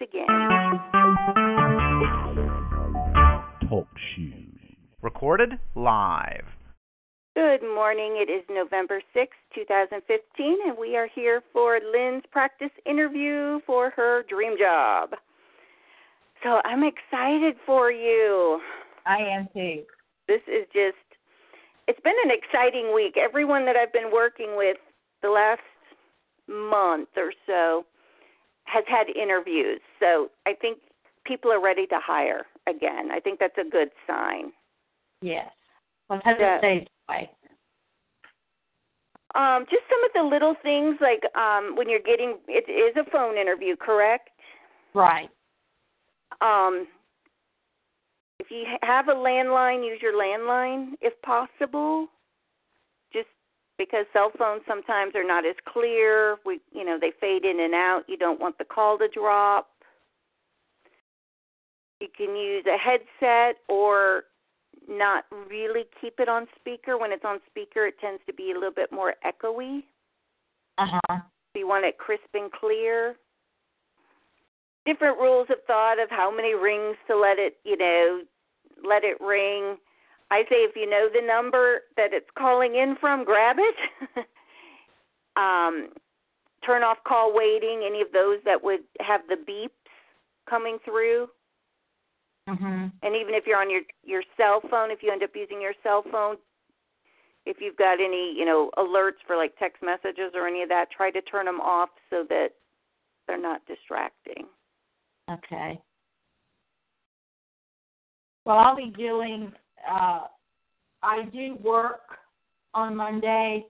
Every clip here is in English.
again. Talk shoes. Recorded live. Good morning. It is November sixth, two 2015, and we are here for Lynn's practice interview for her dream job. So I'm excited for you. I am too. This is just, it's been an exciting week. Everyone that I've been working with the last month or so has had interviews. So I think people are ready to hire again. I think that's a good sign. Yes. How does Yeah. it? Um, just some of the little things like um, when you're getting it is a phone interview, correct? Right. Um, if you have a landline, use your landline if possible. Because cell phones sometimes are not as clear, we you know they fade in and out. You don't want the call to drop. You can use a headset or not really keep it on speaker. When it's on speaker, it tends to be a little bit more echoey. Uh huh. You want it crisp and clear. Different rules of thought of how many rings to let it, you know, let it ring. I say if you know the number that it's calling in from, grab it. um, turn off call waiting, any of those that would have the beeps coming through. Mhm. And even if you're on your your cell phone, if you end up using your cell phone, if you've got any, you know, alerts for like text messages or any of that, try to turn them off so that they're not distracting. Okay. Well, I'll be doing. Uh, I do work on Monday,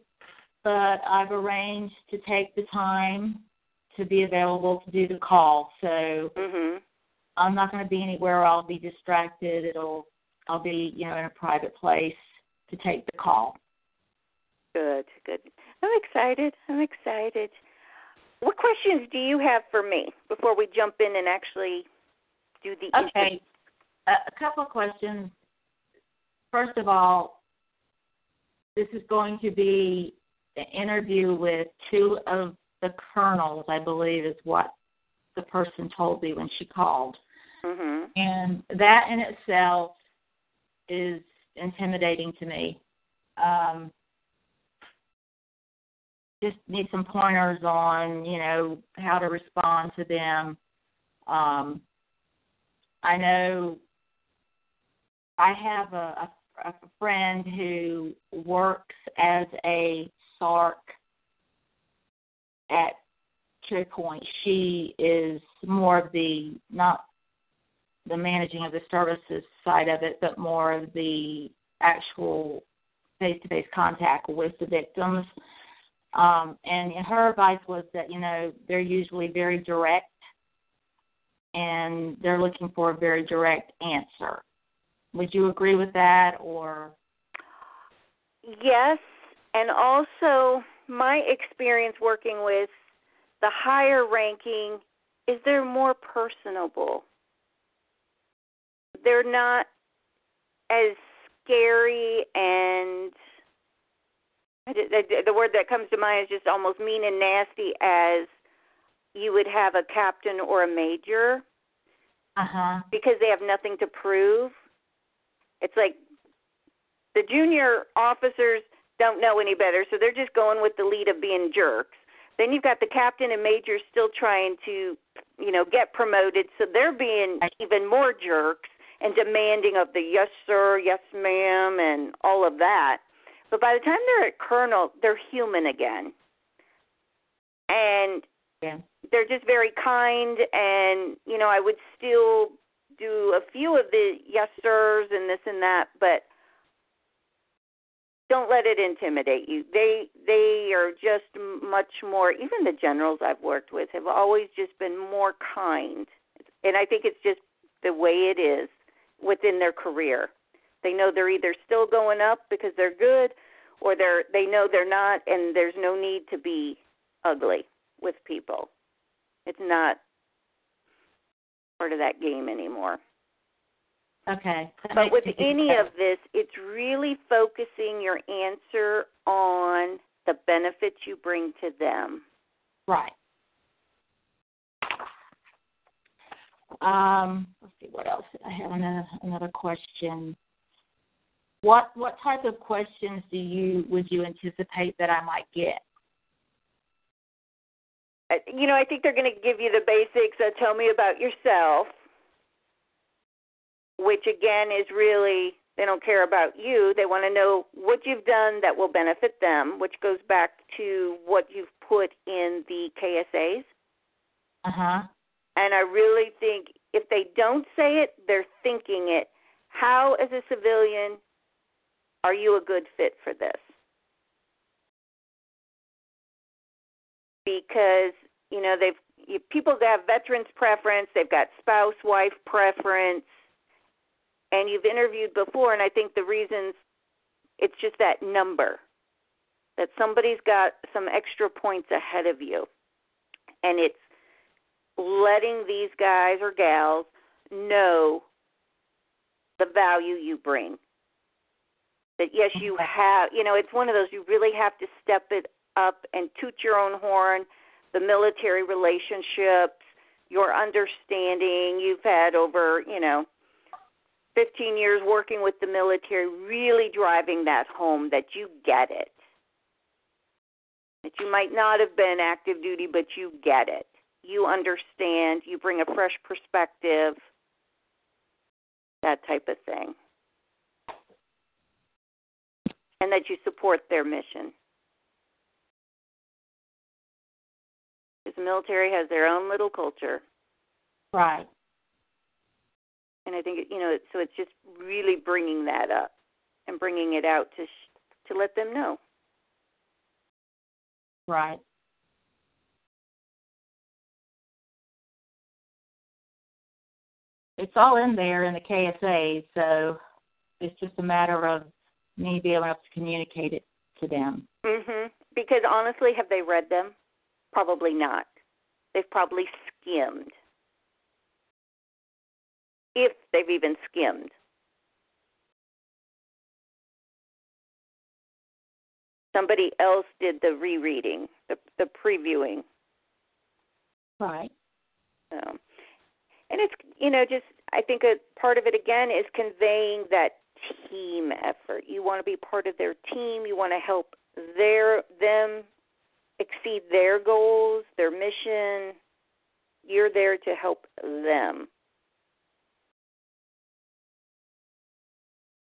but I've arranged to take the time to be available to do the call. So Mhm. I'm not going to be anywhere. I'll be distracted. It'll. I'll be, you know, in a private place to take the call. Good, good. I'm excited. I'm excited. What questions do you have for me before we jump in and actually do the? Okay. A couple of questions. First of all, this is going to be an interview with two of the colonels, I believe, is what the person told me when she called. Mhm. And that in itself is intimidating to me. Um, just need some pointers on, you know, how to respond to them. Um, I know I have a, a, a friend who works as a SARC at Cherry Point. She is more of the not the managing of the services side of it, but more of the actual face-to-face contact with the victims. Um, and her advice was that you know they're usually very direct, and they're looking for a very direct answer. Would you agree with that, or Yes, and also my experience working with the higher ranking is they're more personable. They're not as scary and the the word that comes to mind is just almost mean and nasty as you would have a captain or a major uh huh? because they have nothing to prove. It's like the junior officers don't know any better, so they're just going with the lead of being jerks. Then you've got the captain and major still trying to, you know, get promoted, so they're being even more jerks and demanding of the yes sir, yes ma'am, and all of that. But by the time they're at colonel, they're human again, and Yeah. they're just very kind and you know i would still do a few of the yes sirs and this and that but don't let it intimidate you. They they are just much more even the generals i've worked with have always just been more kind. And i think it's just the way it is within their career. They know they're either still going up because they're good or they're they know they're not and there's no need to be ugly with people. It's not part of that game anymore. Okay. That But with any better. of this, it's really focusing your answer on the benefits you bring to them. right. um, let's see what else. I have another another question. What what type of questions do you would you anticipate that I might get? Uh, you know, I think they're going to give you the basics. Uh, tell me about yourself, which again is really they don't care about you. They want to know what you've done that will benefit them, which goes back to what you've put in the KSAs. Uh huh. And I really think if they don't say it, they're thinking it. How, as a civilian, are you a good fit for this? Because you know they've people have veterans preference, they've got spouse wife preference, and you've interviewed before, and I think the reasons it's just that number that somebody's got some extra points ahead of you, and it's letting these guys or gals know the value you bring. That yes, you have, you know, it's one of those you really have to step it up and toot your own horn. The military relationships, your understanding, you've had over, you know, 15 years working with the military, really driving that home that you get it. That you might not have been active duty, but you get it you understand, you bring a fresh perspective, that type of thing. And that you support their mission. The military has their own little culture. Right. And I think, you know, so it's just really bringing that up and bringing it out to sh- to let them know. Right. it's all in there in the KSA, so it's just a matter of me being able to communicate it to them. Mhm. Because honestly, have they read them? Probably not. They've probably skimmed. If they've even skimmed. Somebody else did the rereading, the the previewing. Right. So, and it's you know just I think a part of it again is conveying that team effort. You want to be part of their team. You want to help their them exceed their goals, their mission. You're there to help them.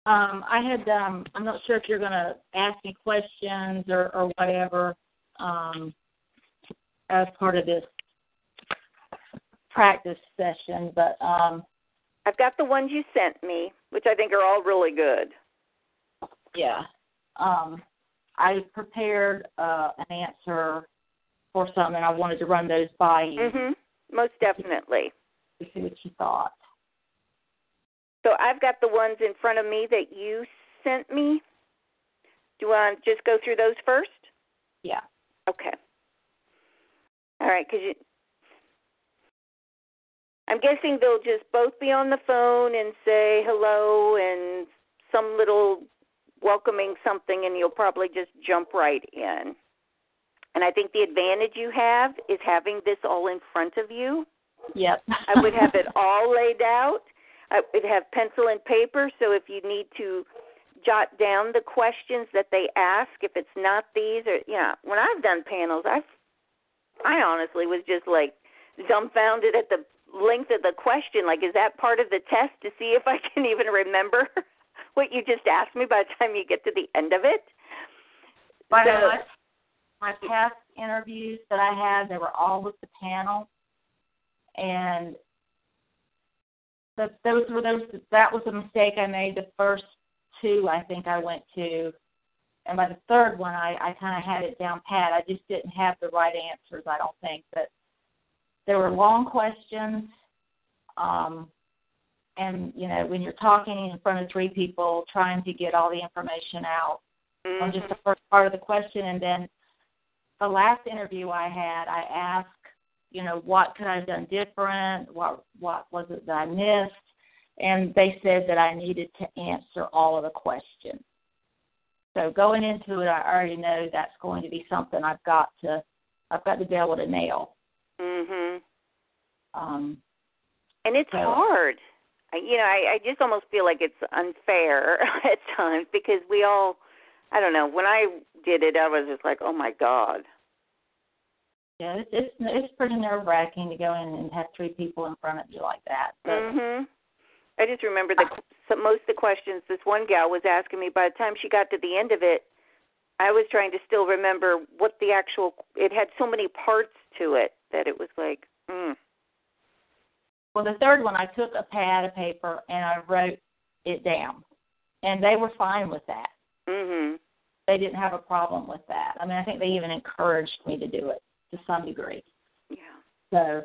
Um, I had um, I'm not sure if you're going to ask me questions or, or whatever um, as part of this practice session, but um I've got the ones you sent me, which I think are all really good. Yeah. Um I prepared uh an answer for something I wanted to run those by you. Mhm. Most definitely. To see what you thought. So I've got the ones in front of me that you sent me. Do you want to just go through those first? Yeah. Okay. All right, because you, I'm guessing they'll just both be on the phone and say hello and some little welcoming something, and you'll probably just jump right in. And I think the advantage you have is having this all in front of you. Yep. I would have it all laid out. I would have pencil and paper, so if you need to jot down the questions that they ask, if it's not these or yeah, when I've done panels, I've I honestly was just like dumbfounded at the length of the question. Like, is that part of the test to see if I can even remember what you just asked me by the time you get to the end of it? By so, my, my past interviews that I had, they were all with the panel, and the, those were those. That was a mistake I made. The first two, I think I went to, and by the third one, I I kind of had it down pat. I just didn't have the right answers. I don't think, but there were long questions. Um, and, you know, when you're talking in front of three people, trying to get all the information out mm-hmm. on just the first part of the question. And then the last interview I had, I asked, you know, what could I have done different? What what was it that I missed? And they said that I needed to answer all of the questions. So going into it, I already know that's going to be something I've got to I've got to be able to nail. Mhm. Um, And it's So- hard. You know, I, I just almost feel like it's unfair at times because we all, I don't know. When I did it, I was just like, oh my god. Yeah, it's it's, it's pretty nerve wracking to go in and have three people in front of you like that. But Mhm. I just remember the some, most of the questions this one gal was asking me. By the time she got to the end of it, I was trying to still remember what the actual. It had so many parts to it that it was like, mm. Well, the third one, I took a pad of paper and I wrote it down, and they were fine with that. Mhm. They didn't have a problem with that. I mean, I think they even encouraged me to do it to some degree. Yeah. So,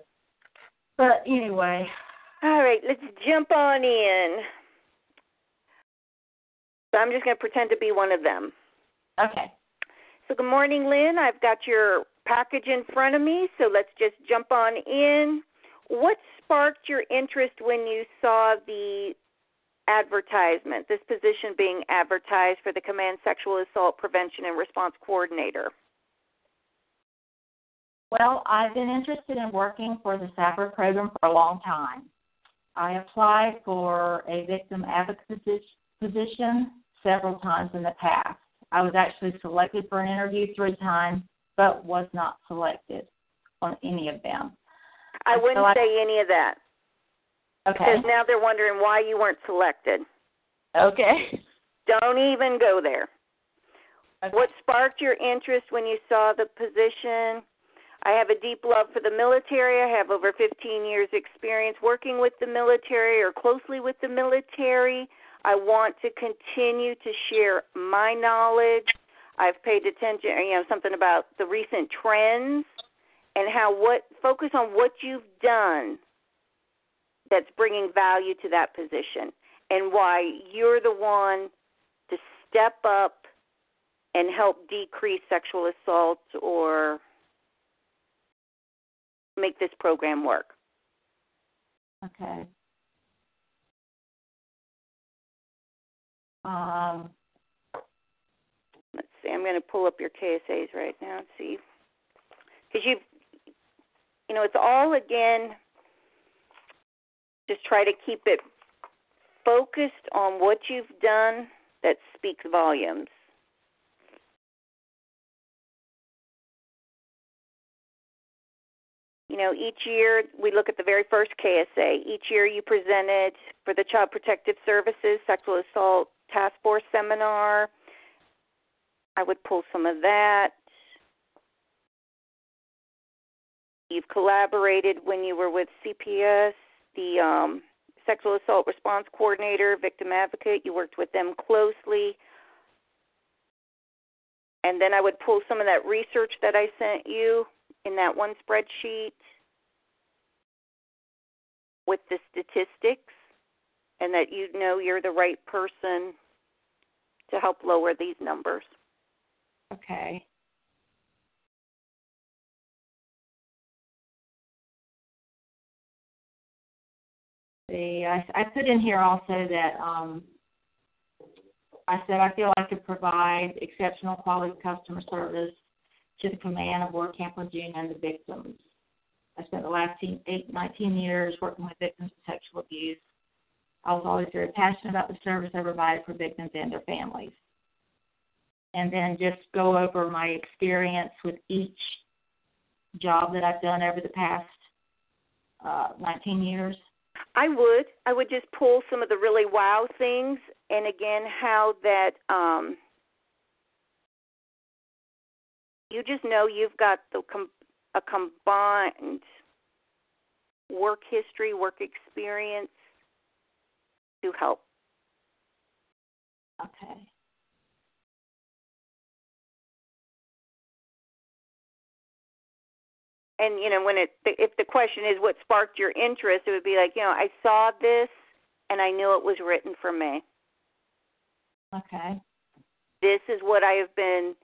but anyway, All right, let's jump on in. So I'm just going to pretend to be one of them. okay. So good morning, Lynn. I've got your package in front of me, so let's just jump on in. What sparked your interest when you saw the advertisement, this position being advertised for the Command Sexual Assault Prevention and Response Coordinator? Well, I've been interested in working for the SAPR program for a long time. I applied for a victim advocate position several times in the past. I was actually selected for an interview three times, but was not selected on any of them. I wouldn't I- say any of that Okay. because now they're wondering why you weren't selected. Okay. Don't even go there. okay. What sparked your interest when you saw the position? I have a deep love for the military. I have over 15 years experience working with the military or closely with the military. I want to continue to share my knowledge. I've paid attention, you know, something about the recent trends and how what focus on what you've done that's bringing value to that position and why you're the one to step up and help decrease sexual assault or make this program work. Okay. Um, Let's see. I'm going to pull up your KSAs right now and see. Because you've, you know, it's all again, just try to keep it focused on what you've done that speaks volumes. You know, each year we look at the very first KSA. Each year you presented for the Child Protective Services Sexual Assault Task Force Seminar. I would pull some of that. You've collaborated when you were with CPS, the um, Sexual Assault Response Coordinator, Victim Advocate. You worked with them closely. And then I would pull some of that research that I sent you in that one spreadsheet with the statistics and that you know you're the right person to help lower these numbers. okay. See, I, I put in here also that um, I said I feel I could provide exceptional quality customer service to the command of War Camp Lejeune and the victims. I spent the last teen- eight, 19 years working with victims of sexual abuse. I was always very passionate about the service I provided for victims and their families. And then just go over my experience with each job that I've done over the past uh, 19 years. I would. I would just pull some of the really wow things and again how that um you just know you've got the com- a combined work history, work experience to help. Okay. And you know when it if the question is what sparked your interest, it would be like, you know, I saw this and I knew it was written for me. Okay. this is what I have been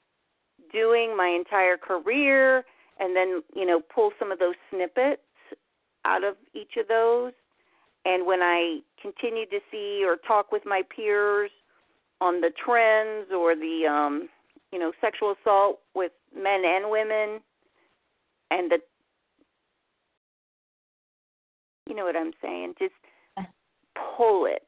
doing my entire career, and then, you know, pull some of those snippets out of each of those. And when I continue to see or talk with my peers on the trends or the, um, you know, sexual assault with men and women, and the you know what I'm saying? Just uh. pull it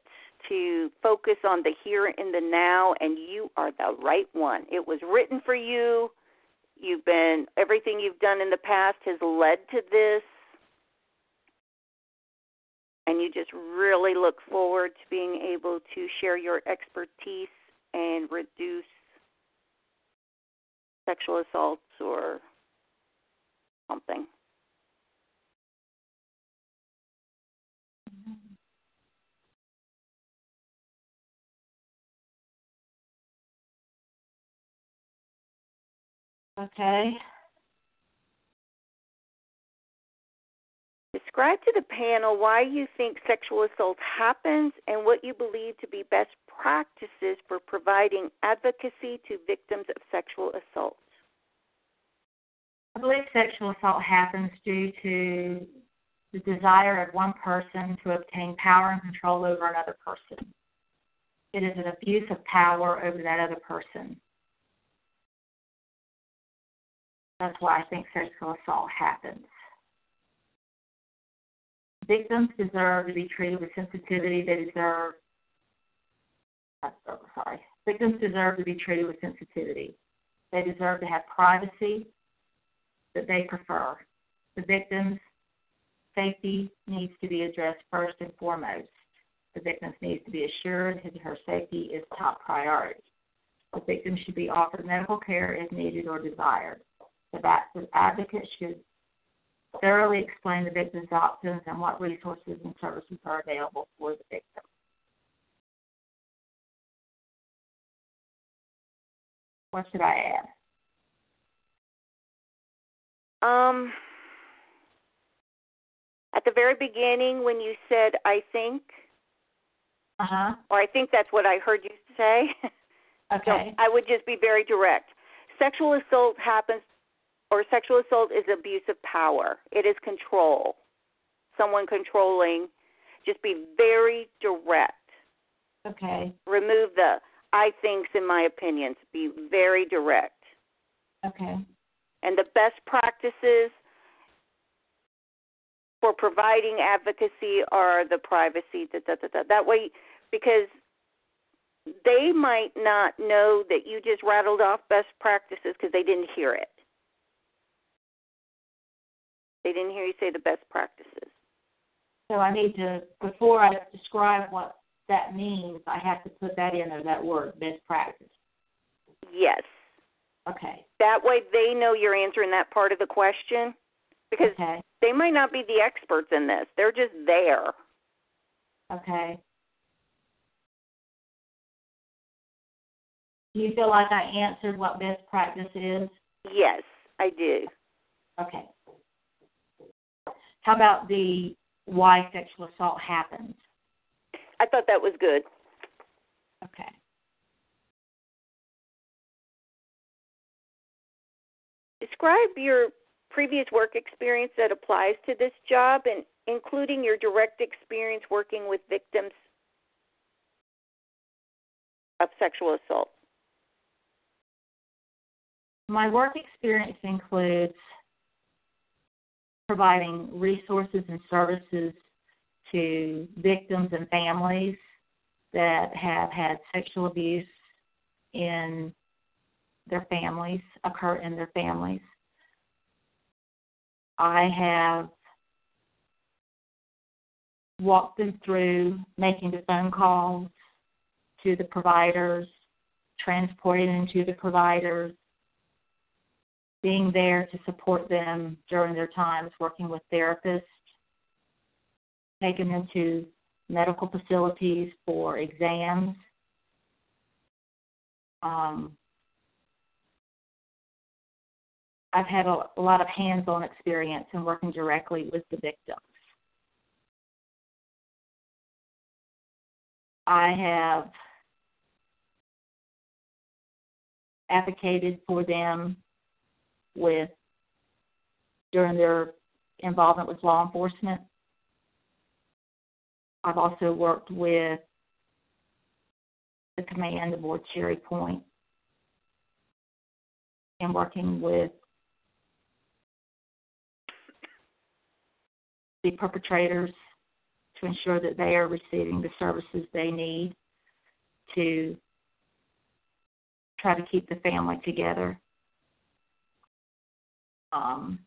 to focus on the here and the now, and you are the right one. It was written for you. You've been, everything you've done in the past has led to this. And you just really look forward to being able to share your expertise and reduce sexual assaults or something. Okay. Describe to the panel why you think sexual assault happens and what you believe to be best practices for providing advocacy to victims of sexual assault. I believe sexual assault happens due to the desire of one person to obtain power and control over another person. It is an abuse of power over that other person. That's why I think sexual assault happens. Victims deserve to be treated with sensitivity. They deserve, oh, sorry, victims deserve to be treated with sensitivity. They deserve to have privacy that they prefer. The victim's safety needs to be addressed first and foremost. The victim needs to be assured that her safety is top priority. The victim should be offered medical care if needed or desired. The advocate should thoroughly explain the victim's options and what resources and services are available for the victim. What should I add? Um, at the very beginning, when you said "I think," uh huh, or I think that's what I heard you say. Okay. so I would just be very direct. Sexual assault happens or sexual assault is abuse of power. It is control. Someone controlling. Just be very direct. Okay. Remove the I thinks and my opinions. Be very direct. Okay. And the best practices for providing advocacy are the privacy. Da, da, da, da. That way, because they might not know that you just rattled off best practices because they didn't hear it. They didn't hear you say the best practices. So I need to, before I describe what that means, I have to put that in there, that word, best practice. Yes. Okay. That way they know you're answering that part of the question because okay. they might not be the experts in this. They're just there. Okay. Do you feel like I answered what best practice is? Yes, I do. Okay. How about the why sexual assault happens? I thought that was good. Okay. Describe your previous work experience that applies to this job and including your direct experience working with victims of sexual assault. My work experience includes providing resources and services to victims and families that have had sexual abuse in their families, occur in their families. I have walked them through making the phone calls to the providers, transporting them to the providers, being there to support them during their times working with therapists, taking them to medical facilities for exams. Um, I've had a, a lot of hands on experience in working directly with the victims. I have advocated for them with during their involvement with law enforcement. I've also worked with the command aboard Cherry Point and working with the perpetrators to ensure that they are receiving the services they need to try to keep the family together. Um,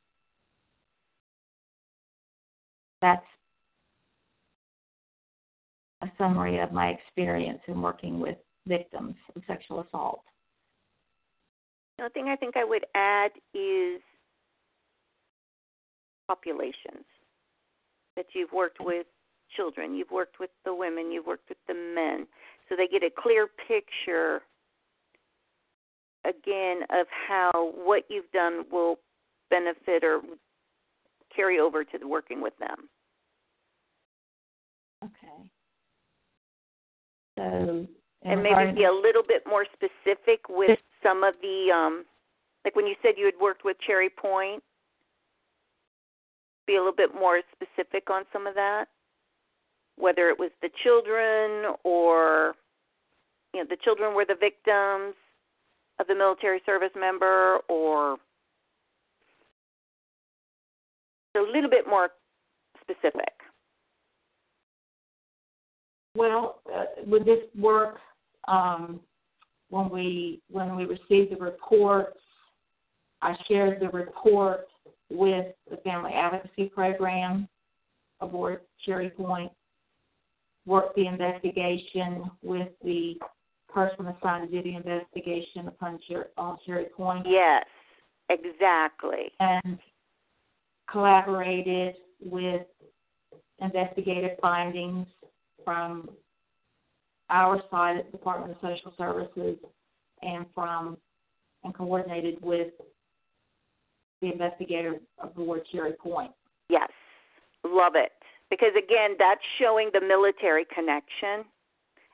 that's a summary of my experience in working with victims of sexual assault. The thing I think I would add is populations that you've worked with children, you've worked with the women, you've worked with the men, so they get a clear picture again of how what you've done will benefit or carry over to the working with them. Okay. So and maybe be a little bit more specific with some of the um like when you said you had worked with Cherry Point be a little bit more specific on some of that whether it was the children or you know the children were the victims of the military service member or a little bit more specific well uh, with this work um, when we when we received the report? I shared the report with the Family Advocacy Program aboard Cherry Point, worked the investigation with the person assigned to do the investigation upon Cher- on Cherry Point. Yes, exactly. And collaborated with investigative findings from our side at the Department of Social Services and from and coordinated with the investigator of the ward Cherry Point. Yes, love it. Because again, that's showing the military connection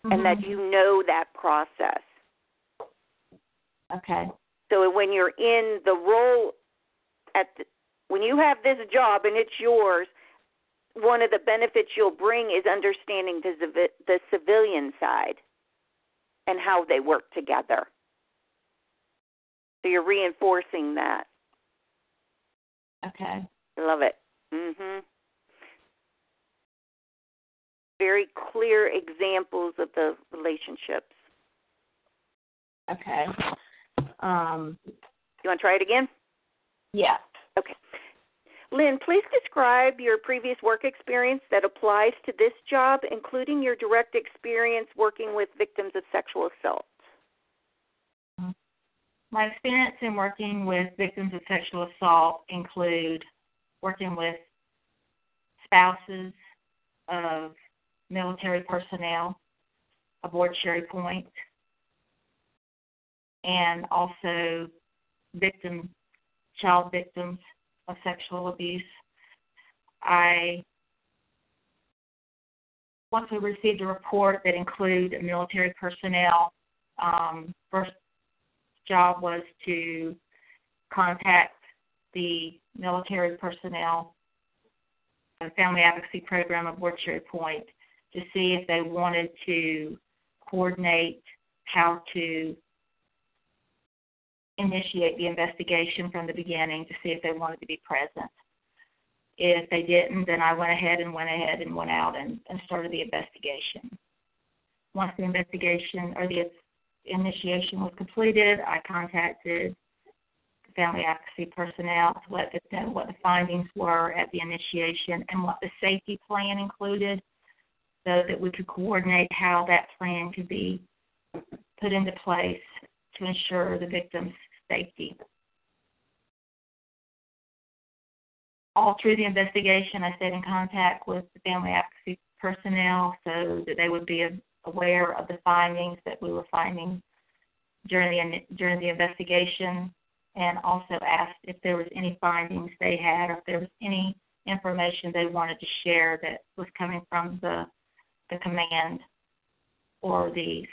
mm-hmm. and that mm-hmm. you know that process. Okay. So when you're in the role at the, when you have this job and it's yours, one of the benefits you'll bring is understanding the, the civilian side and how they work together. So you're reinforcing that. Okay. Love it. Mhm. Very clear examples of the relationships. Okay. Um, you want to try it again? Yeah. Okay. Lynn, please describe your previous work experience that applies to this job, including your direct experience working with victims of sexual assault. My experience in working with victims of sexual assault include working with spouses of military personnel aboard Cherry Point and also victim child victims of sexual abuse. I once we received a report that included military personnel, um, first job was to contact the military personnel the family advocacy program at Cherry Point to see if they wanted to coordinate how to initiate the investigation from the beginning to see if they wanted to be present. If they didn't, then I went ahead and went ahead and went out and, and started the investigation. Once the investigation or the initiation was completed, I contacted the family advocacy personnel to let them know what the findings were at the initiation and what the safety plan included so that we could coordinate how that plan could be put into place to ensure the victims safety. All through the investigation, I stayed in contact with the family advocacy personnel so that they would be aware of the findings that we were finding during the during the investigation, and also asked if there was any findings they had, or if there was any information they wanted to share that was coming from the the command or the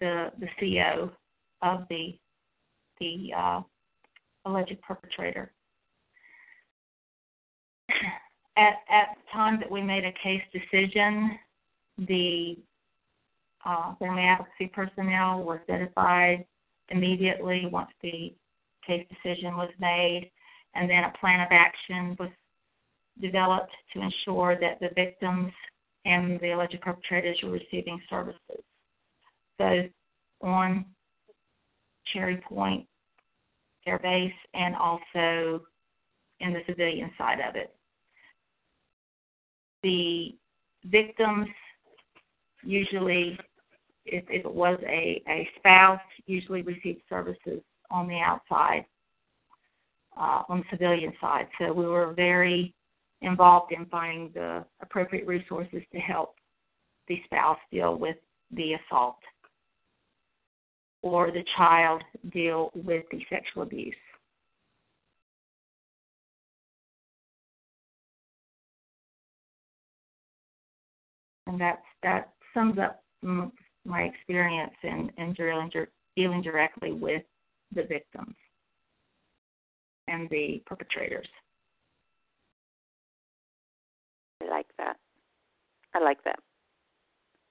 the the CO of the the uh, alleged perpetrator. At at the time that we made a case decision, the uh, family advocacy personnel were identified immediately once the case decision was made, and then a plan of action was developed to ensure that the victims and the alleged perpetrators were receiving services. So on Cherry Point Air Base and also in the civilian side of it. The victims usually, if, if it was a, a spouse, usually received services on the outside, uh, on the civilian side. So we were very involved in finding the appropriate resources to help the spouse deal with the assault or the child deal with the sexual abuse. And that's, that sums up my experience in, in dealing, dealing directly with the victims and the perpetrators. I like that. I like that.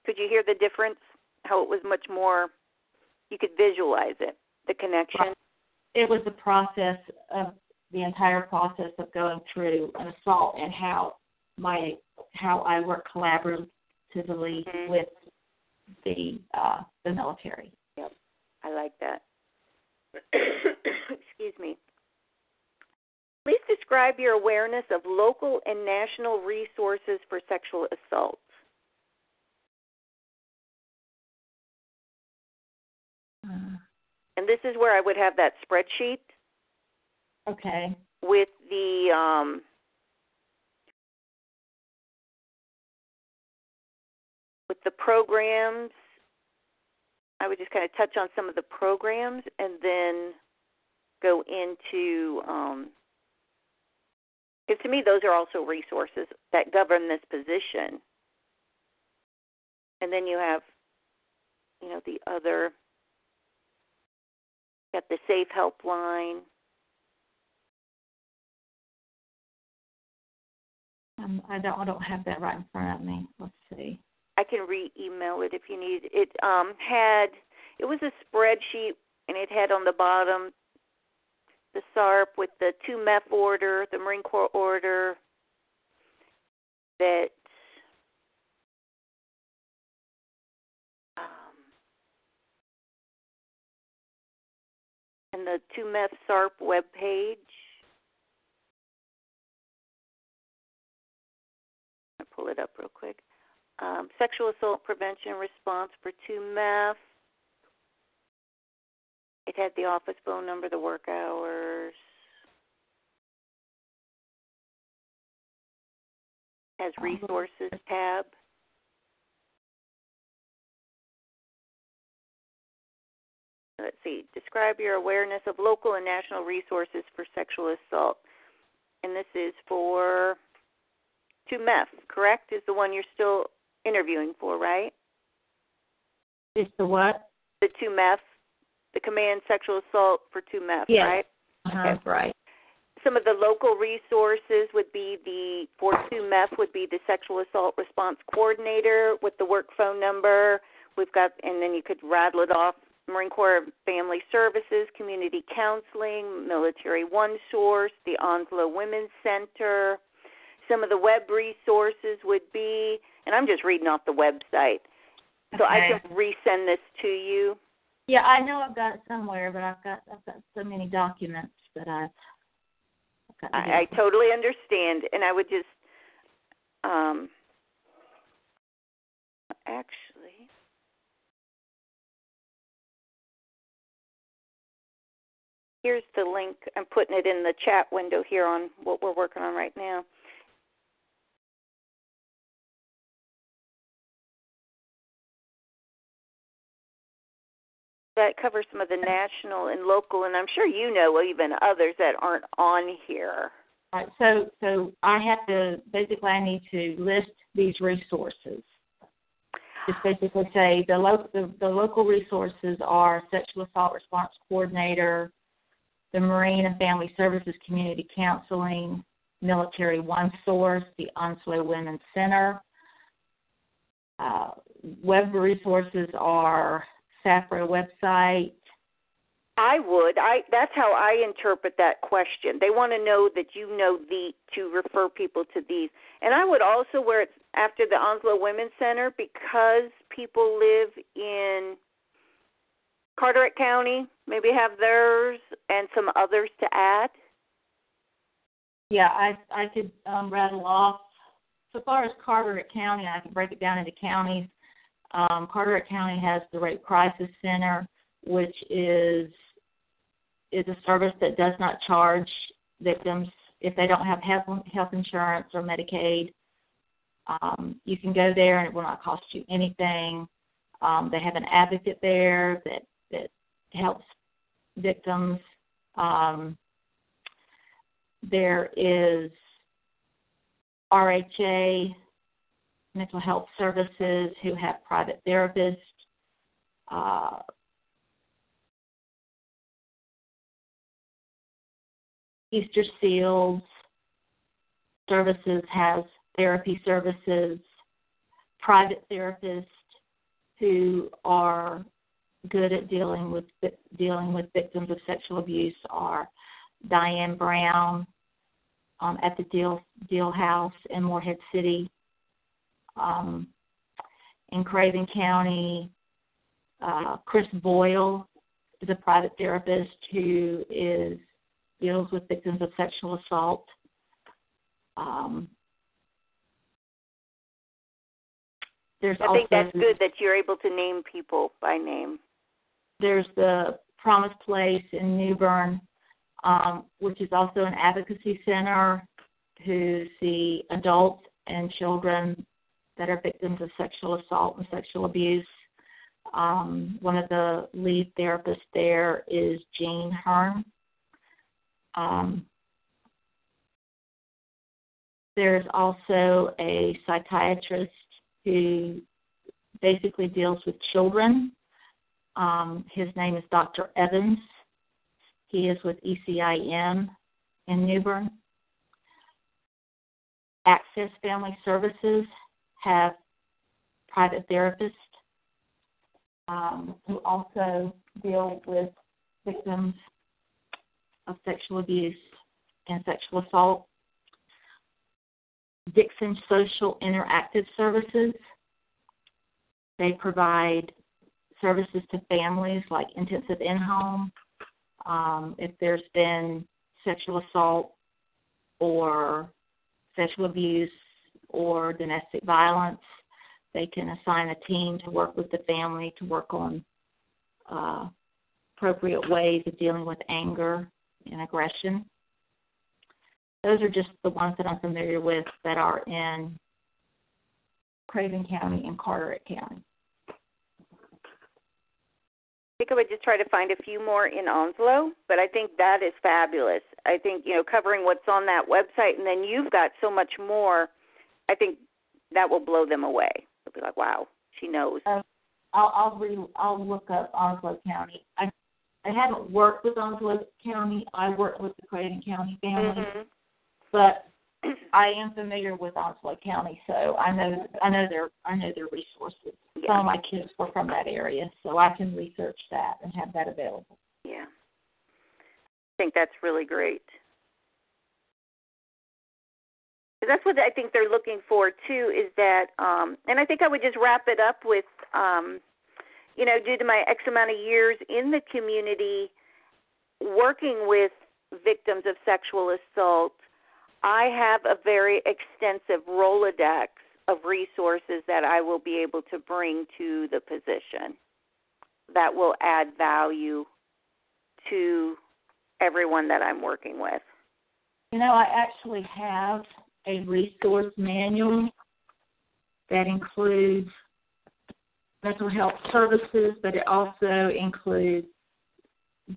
Could you hear the difference? How it was much more, you could visualize it, the connection? It was the process of the entire process of going through an assault and how my how I work collaboratively mm-hmm. with the uh, the military. Yep, I like that. Excuse me. Please describe your awareness of local and national resources for sexual assault. Uh, and this is where I would have that spreadsheet. Okay. With the um, with the programs, I would just kind of touch on some of the programs and then go into um, because to me, those are also resources that govern this position. And then you have, you know, the other, got the Safe Helpline. Um, I don't, I don't have that right in front of me. Let's see. I can re-email it if you need. It um had, it was a spreadsheet, and it had on the bottom the SARP with the two MEF order, the Marine Corps order that um, the two MEF SARP web page. I pull it up real quick. Um, sexual assault prevention response for two MEF. It had the office phone number, the work hours. Has oh. resources tab. Let's see. Describe your awareness of local and national resources for sexual assault. And this is for 2MEF, correct? Is the one you're still interviewing for, right? Is the what? The 2MEF the command sexual assault for 2MEF, yes. right? Uh-huh, okay. Right. Some of the local resources would be the for 2MEF would be the sexual assault response coordinator with the work phone number. We've got, and then you could rattle it off: Marine Corps Family Services, Community Counseling, Military One Source, the Onslow Women's Center. Some of the web resources would be, and I'm just reading off the website, so I can resend this to you. Yeah, I know I've got it somewhere, but I've got I've got so many documents that I've. I've I, I totally understand, and I would just um actually. Here's the link. I'm putting it in the chat window here on what we're working on right now. that covers some of the national and local, and I'm sure you know even others that aren't on here. Right. So, so I have to basically I need to list these resources. Just basically say the, the, the local resources are sexual assault response coordinator, the Marine and Family Services Community Counseling, Military One Source, the Onslow Women's Center. Uh, web resources are SAFRA website? I would. I that's how I interpret that question. They want to know that you know the to refer people to these. And I would also where it's after the Onslow Women's Center because people live in Carteret County, maybe have theirs and some others to add? Yeah, I I could um, rattle off. So far as Carteret County, I can break it down into counties. Um, Carteret County has the Rape Crisis Center, which is is a service that does not charge victims if they don't have health, health insurance or Medicaid. Um, you can go there and it will not cost you anything. Um, they have an advocate there that that helps victims. Um, there is RHA mental health services who have private therapists. Uh, Easter Seals Services has therapy services, private therapists who are good at dealing with dealing with victims of sexual abuse are Diane Brown um, at the Deal Deal House in Morehead City. Um, in Craven County, uh, Chris Boyle is a private therapist who is deals with victims of sexual assault. Um, there's I think that's good that you're able to name people by name. There's the Promise Place in New Bern, um, which is also an advocacy center who see adults and children that are victims of sexual assault and sexual abuse. Um, one of the lead therapists there is Jane Hearn. Um, there's also a psychiatrist who basically deals with children. Um, his name is Dr. Evans. He is with ECIM in New Bern. Access Family Services have private therapists um, who also deal with victims of sexual abuse and sexual assault. Dixon Social Interactive Services. They provide services to families like intensive in home. Um, if there's been sexual assault or sexual abuse or domestic violence, they can assign a team to work with the family to work on uh, appropriate ways of dealing with anger and aggression. Those are just the ones that I'm familiar with that are in Craven County and Carteret County. I think I would just try to find a few more in Onslow, but I think that is fabulous. I think, you know, covering what's on that website and then you've got so much more, I think that will blow them away. They'll be like, Wow, she knows. Uh, I'll I'll re I'll look up Onslow County. I I haven't worked with Onslow County. I work with the Craven County family. Mm-hmm but I am familiar with Onslow County, so I know I know their I know their resources. Yeah. Some of my kids were from that area, so I can research that and have that available. Yeah, I think that's really great. That's what I think they're looking for too. Is that, um, and I think I would just wrap it up with, um, you know, due to my X amount of years in the community, working with victims of sexual assault I have a very extensive Rolodex of resources that I will be able to bring to the position that will add value to everyone that I'm working with. You know, I actually have a resource manual that includes mental health services, but it also includes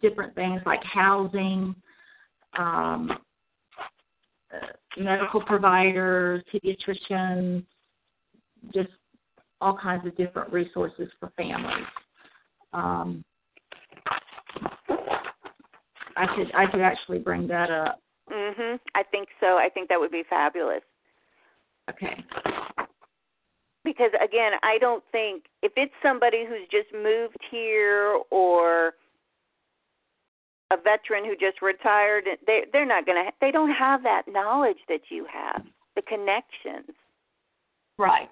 different things like housing, um, medical providers, pediatricians, just all kinds of different resources for families. Um, I could I could actually bring that up. Mhm. I think so. I think that would be fabulous. Okay. Because again, I don't think if it's somebody who's just moved here or a veteran who just retired they they're not going to they don't have that knowledge that you have the connections Right.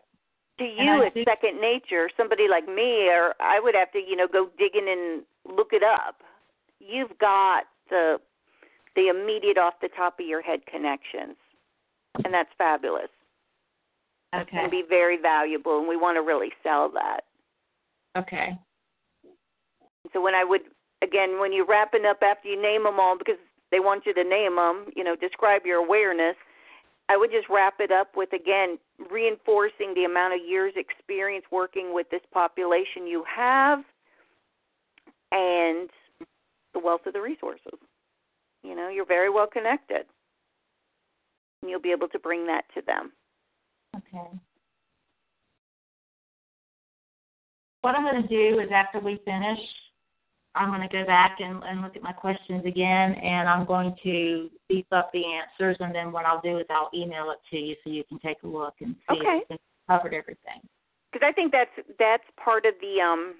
To you, it's think- second nature. Somebody like me, or I would have to, you know, go digging and look it up. You've got the the immediate off the top of your head connections, and that's fabulous. Okay. And be very valuable, and we want to really sell that. Okay. So when I would again, when you're wrapping up after you name them all, because they want you to name them, you know, describe your awareness. I would just wrap it up with again reinforcing the amount of years experience working with this population you have and the wealth of the resources. You know, you're very well connected. And you'll be able to bring that to them. Okay. What I'm going to do is after we finish, I'm going to go back and, and look at my questions again, and I'm going to beef up the answers. And then what I'll do is I'll email it to you so you can take a look and see Okay. if it's covered everything. because I think that's that's part of the um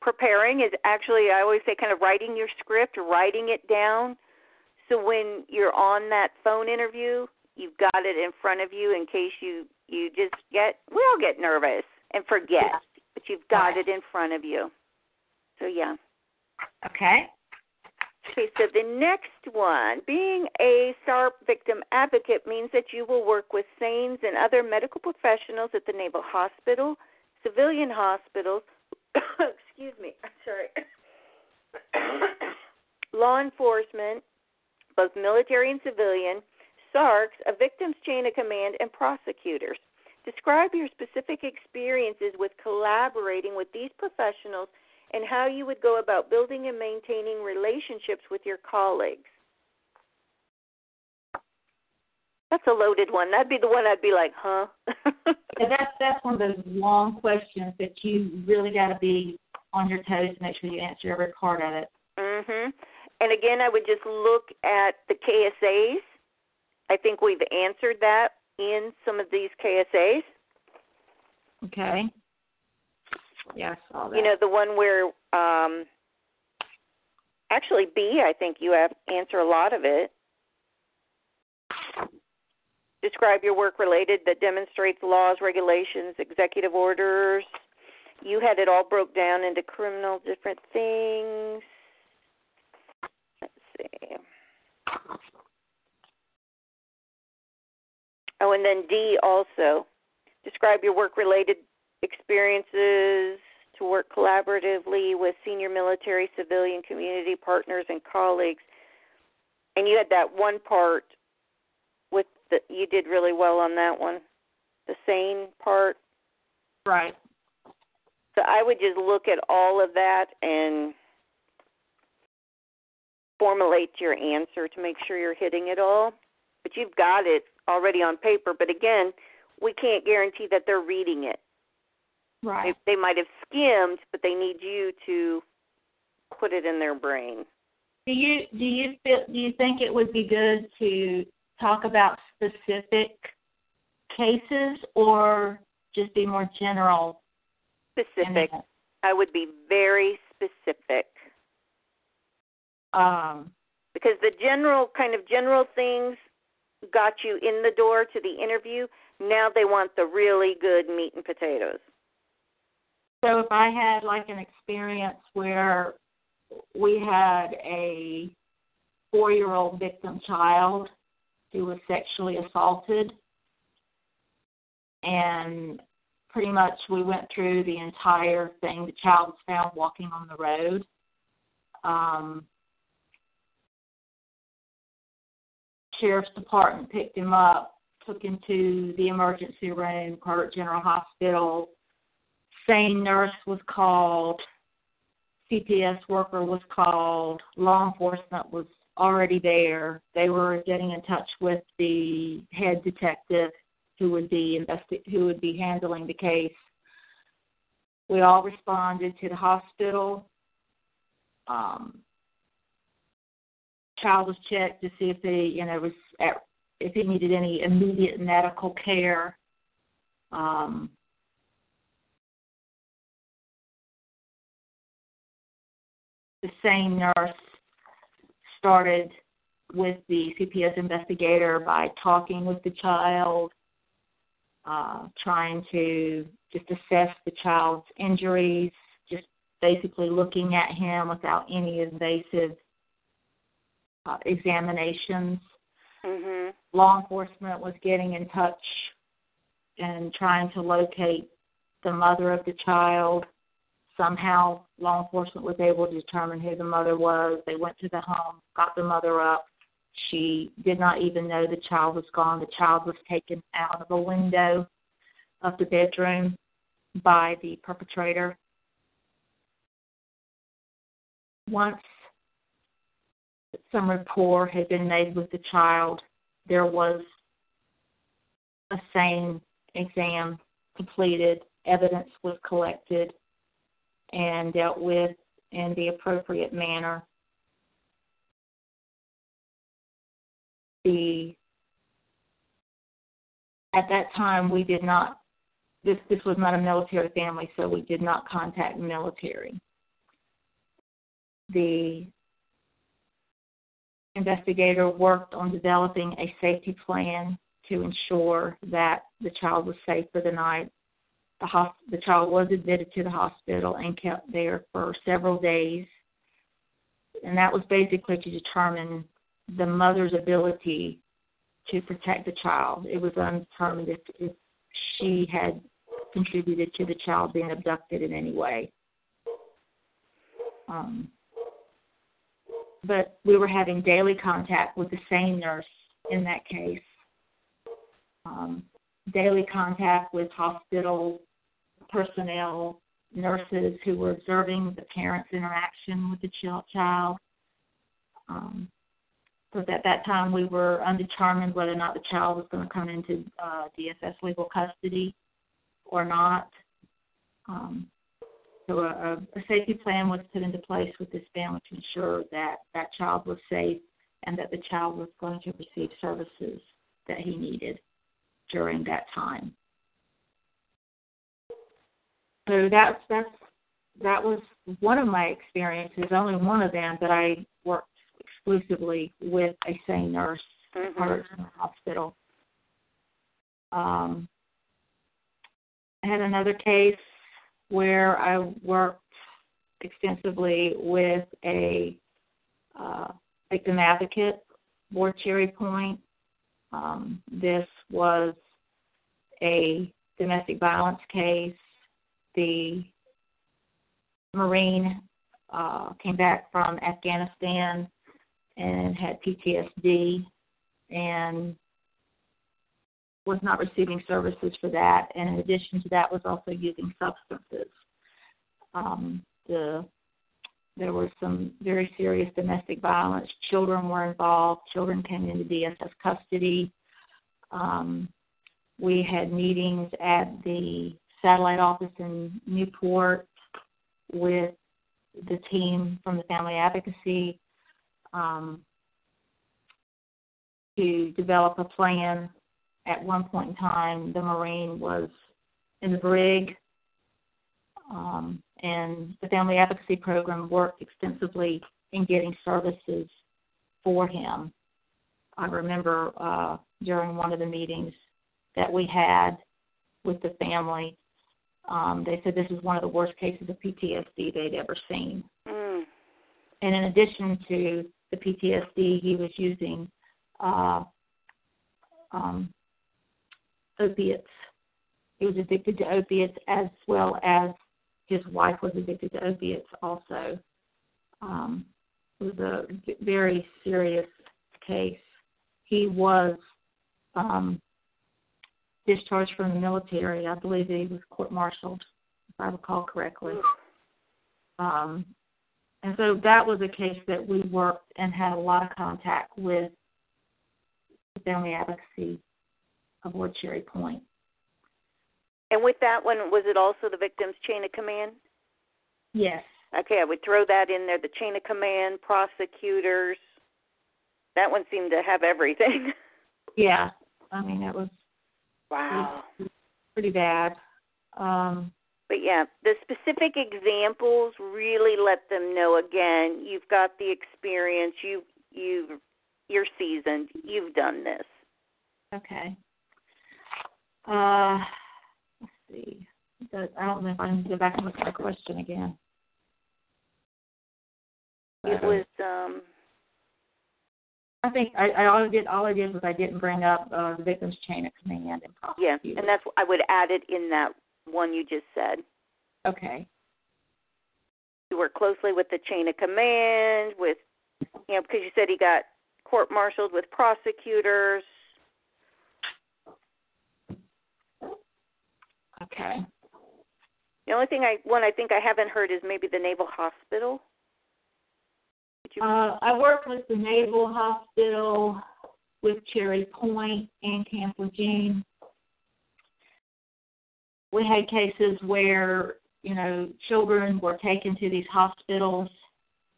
preparing is actually I always say kind of writing your script, writing it down, so when you're on that phone interview, you've got it in front of you in case you you just get we all get nervous and forget, Yeah. but you've got Right. it in front of you. So yeah. Okay. Okay, so the next one, being a SARP victim advocate means that you will work with SANES and other medical professionals at the Naval Hospital, civilian hospitals, excuse me, I'm sorry, law enforcement, both military and civilian, SARCs, a victim's chain of command, and prosecutors. Describe your specific experiences with collaborating with these professionals and how you would go about building and maintaining relationships with your colleagues. That's a loaded one. That'd be the one I'd be like, huh? Yeah, that's that's one of those long questions that you really got to be on your toes to make sure you answer every part of it. mhm. And again, I would just look at the KSAs. I think we've answered that in some of these KSAs. Okay. I saw that. You know, the one where um actually B, I think you have answer a lot of it. Describe your work related that demonstrates laws, regulations, executive orders. You had it all broke down into criminal different things. Let's see. Oh, and then D also. Describe your work related experiences to work collaboratively with senior military, civilian, community partners, and colleagues. And you had that one part with the, you did really well on that one, the sane part. right. So I would just look at all of that and formulate your answer to make sure you're hitting it all. But you've got it already on paper. But again, we can't guarantee that they're reading it. Right. They, they might have skimmed, but they need you to put it in their brain. Do you do you feel do you think it would be good to talk about specific cases or just be more general? Specific. I would be very specific Um, because the general kind of general things got you in the door to the interview. Now they want the really good meat and potatoes. So if I had like an experience where we had a four year old victim child who was sexually assaulted and pretty much we went through the entire thing. The child was found walking on the road. Um, sheriff's department picked him up, took him to the emergency room, Carteret General Hospital. Sane nurse was called, CPS worker was called, law enforcement was already there. They were getting in touch with the head detective who would be investi- who would be handling the case. We all responded to the hospital. Um, child was checked to see if they, you know, was at, if he needed any immediate medical care. Um, the same nurse started with the CPS investigator by talking with the child, uh, trying to just assess the child's injuries, just basically looking at him without any invasive uh, examinations. Mhm. Law enforcement was getting in touch and trying to locate the mother of the child. Somehow, law enforcement was able to determine who the mother was. They went to the home, got the mother up. She did not even know the child was gone. The child was taken out of a window of the bedroom by the perpetrator. Once some rapport had been made with the child, there was a sane exam completed, evidence was collected, and dealt with in the appropriate manner. The at that time we did not this this was not a military family, so we did not contact military. The investigator worked on developing a safety plan to ensure that the child was safe for the night. The, the child was admitted to the hospital and kept there for several days. And that was basically to determine the mother's ability to protect the child. It was undetermined if, if she had contributed to the child being abducted in any way. Um, but we were having daily contact with the same nurse in that case. Um, daily contact with hospital personnel, nurses who were observing the parents' interaction with the child. Um, so at that time, we were undetermined whether or not the child was going to come into uh, DSS legal custody or not. Um, so a, a safety plan was put into place with this family to ensure that that child was safe and that the child was going to receive services that he needed during that time. So that's that's that was one of my experiences, only one of them, but I worked exclusively with a sane nurse Mhm. at the hospital. Um, I had another case where I worked extensively with a uh, victim advocate, Board Cherry Point. Um, this was a domestic violence case. The Marine uh, came back from Afghanistan and had PTSD and was not receiving services for that, and in addition to that, was also using substances. Um, the there was some very serious domestic violence. Children were involved. Children came into DSS custody. Um, we had meetings at the satellite office in Newport with the team from the family advocacy um, to develop a plan at one point in time, the Marine was in the brig, um, and the Family Advocacy Program worked extensively in getting services for him. I remember uh, during one of the meetings that we had with the family, um, they said this was one of the worst cases of PTSD they'd ever seen. Mm. And in addition to the PTSD, he was using uh, um, opiates. He was addicted to opiates as well as his wife was addicted to opiates also. Um, it was a very serious case. He was um, discharged from the military. I believe he was court-martialed, if I recall correctly. Um, and so that was a case that we worked and had a lot of contact with the family advocacy aboard Cherry Point. And with that one, was it also the victim's chain of command? Yes. Okay, I would throw that in there. The chain of command, prosecutors. That one seemed to have everything. Yeah. I mean, it was Wow. pretty bad. Um, But yeah, the specific examples really let them know again, you've got the experience, you you you're seasoned, you've done this. okay. Uh, let's see. I don't know if I can go back and look at the question again. It was um I think I, I all I did all I did was I didn't bring up uh, the victim's chain of command and yeah, and that's I would add it in that one you just said. Okay. You work closely with the chain of command, with you know, because you said he got court-martialed with prosecutors. Okay. The only thing I one I think I haven't heard is maybe the Naval Hospital. Uh, I worked with the Naval Hospital, with Cherry Point and Camp Lejeune. We had cases where you know children were taken to these hospitals,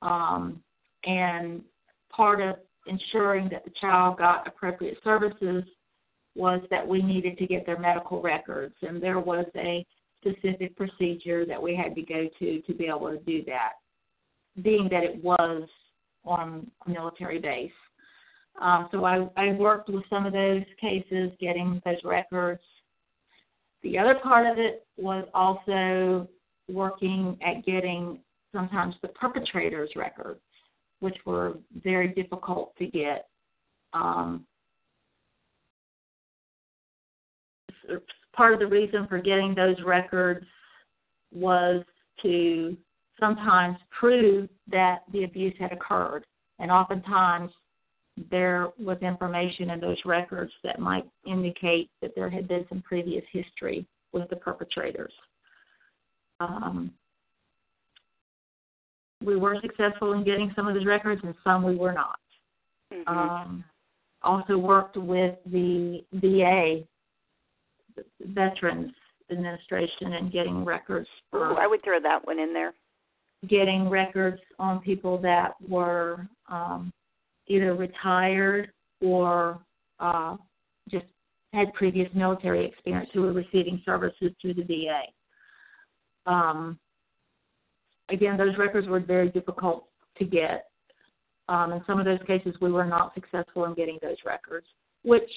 um, and part of ensuring that the child got appropriate services was that we needed to get their medical records, and there was a specific procedure that we had to go to to be able to do that, being that it was on a military base. Um, so I, I worked with some of those cases, getting those records. The other part of it was also working at getting sometimes the perpetrators' records, which were very difficult to get. Um, part of the reason for getting those records was to sometimes prove that the abuse had occurred. And oftentimes there was information in those records that might indicate that there had been some previous history with the perpetrators. Um, we were successful in getting some of those records, and some we were not. Mm-hmm. Um, also worked with the VA Veterans Administration and getting records for. Ooh, I would throw that one in there. Getting records on people that were um, either retired or uh, just had previous military experience who were receiving services through the VA. Um, again, those records were very difficult to get. Um, in some of those cases, we were not successful in getting those records, which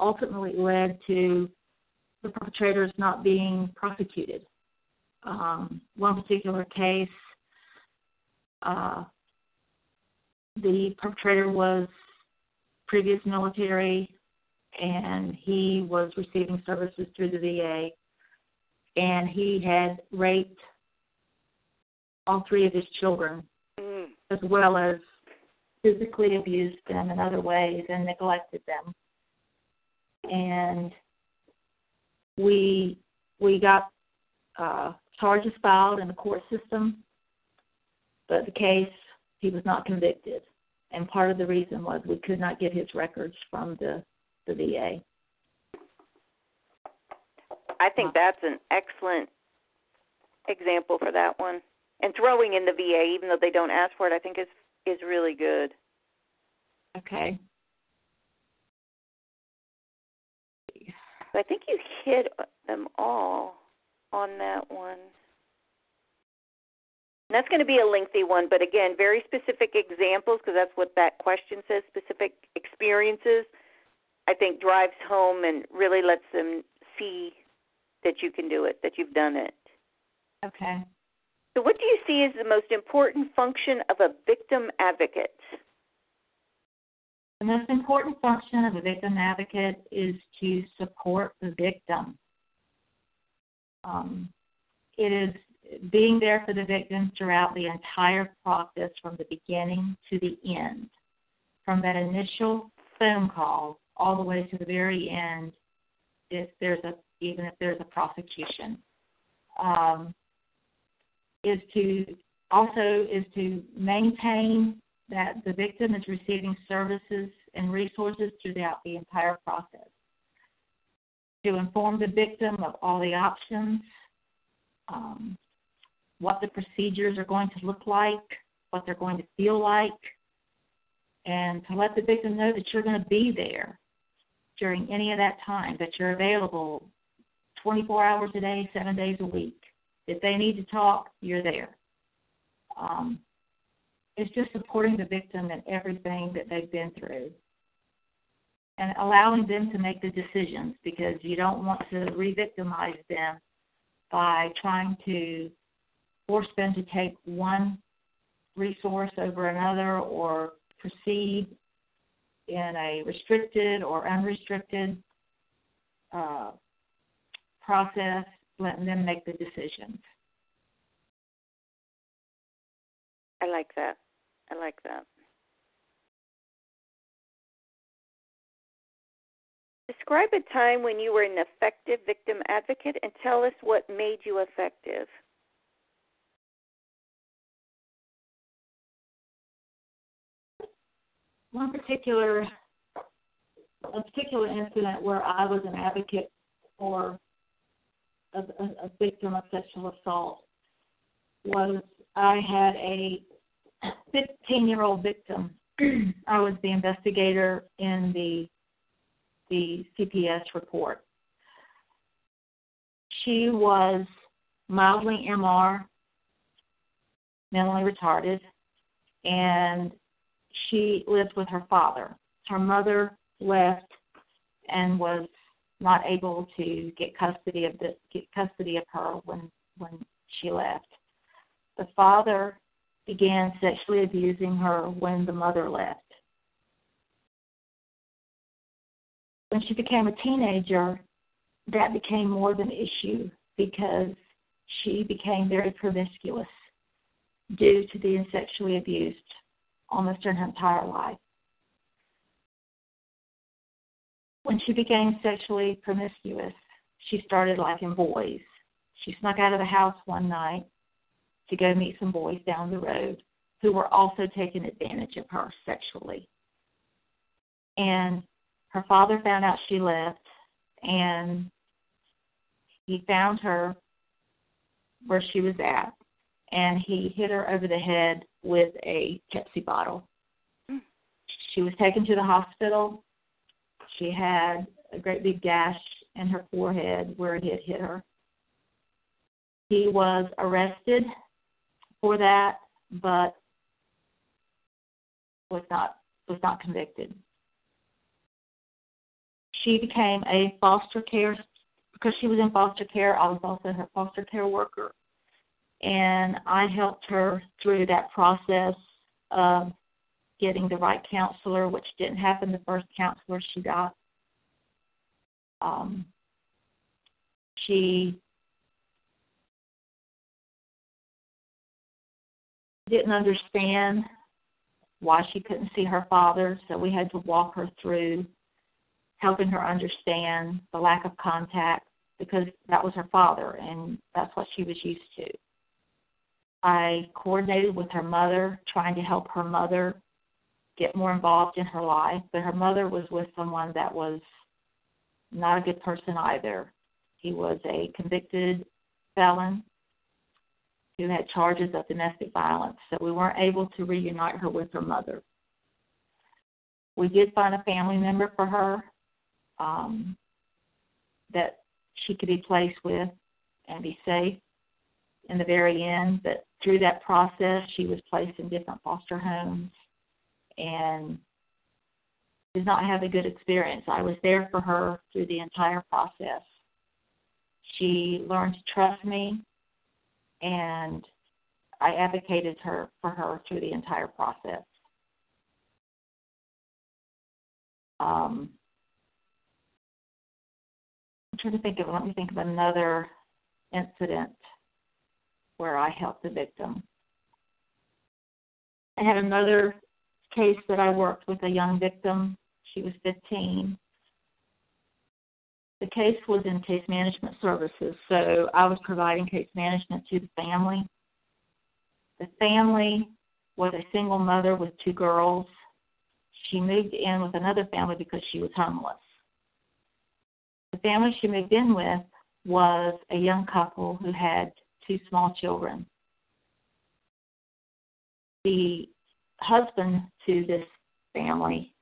ultimately led to the perpetrators not being prosecuted. Um, one particular case, uh, the perpetrator was previous military and he was receiving services through the VA and he had raped all three of his children mm. as well as physically abused them in other ways and neglected them and we we got uh, charges filed in the court system, but the case he was not convicted, and part of the reason was we could not get his records from the the VA. I think that's an excellent example for that one. And throwing in the VA, even though they don't ask for it, I think is is really good. Okay. I think you hit them all on that one. And that's going to be a lengthy one, but again, very specific examples because that's what that question says specific experiences. I think drives home and really lets them see that you can do it, that you've done it. Okay. So, what do you see as the most important function of a victim advocate? The most important function of a victim advocate is to support the victim. Um, it is being there for the victim throughout the entire process from the beginning to the end, from that initial phone call all the way to the very end, if there's a even if there's a prosecution. Um, is to also is to maintain that the victim is receiving services and resources throughout the entire process. To inform the victim of all the options, um, what the procedures are going to look like, what they're going to feel like, and to let the victim know that you're going to be there during any of that time, that you're available 24 hours a day, seven days a week. If they need to talk, you're there. Um, it's just supporting the victim in everything that they've been through. and allowing them to make the decisions because you don't want to re-victimize them by trying to force them to take one resource over another or proceed in a restricted or unrestricted uh, process, letting them make the decisions. I like that. I like that. Describe a time when you were an effective victim advocate and tell us what made you effective. One particular a particular incident where I was an advocate for a, a, a victim of sexual assault was I had a 15 year old victim. I was the investigator in the the CPS report. She was mildly MR, mentally retarded, and she lived with her father. Her mother left and was not able to get custody of the get custody of her when when she left. The father began sexually abusing her when the mother left. when she became a teenager, that became more of an issue because she became very promiscuous due to being sexually abused almost her entire life. When she became sexually promiscuous, she started liking boys. She snuck out of the house one night to go meet some boys down the road who were also taking advantage of her sexually. And her father found out she left and he found her where she was at and he hit her over the head with a Pepsi bottle. Mm. She was taken to the hospital. She had a great big gash in her forehead where it had hit her. He was arrested for that, but was not was not convicted she became a foster care because she was in foster care. I was also her foster care worker, and I helped her through that process of getting the right counselor, which didn't happen the first counselor she got. Um, she didn't understand why she couldn't see her father, so we had to walk her through helping her understand the lack of contact because that was her father and that's what she was used to. I coordinated with her mother, trying to help her mother get more involved in her life, but her mother was with someone that was not a good person either. He was a convicted felon who had charges of domestic violence, so we weren't able to reunite her with her mother. We did find a family member for her um, that she could be placed with and be safe in the very end. But through that process, she was placed in different foster homes and did not have a good experience. I was there for her through the entire process. She learned to trust me, and I advocated her for her through the entire process. Um, I'm trying to think of let me think of another incident where I helped the victim. I had another case that I worked with a young victim. She was 15. The case was in case management services, so I was providing case management to the family. The family was a single mother with two girls. She moved in with another family because she was homeless. The family she moved in with was a young couple who had two small children. The husband to this family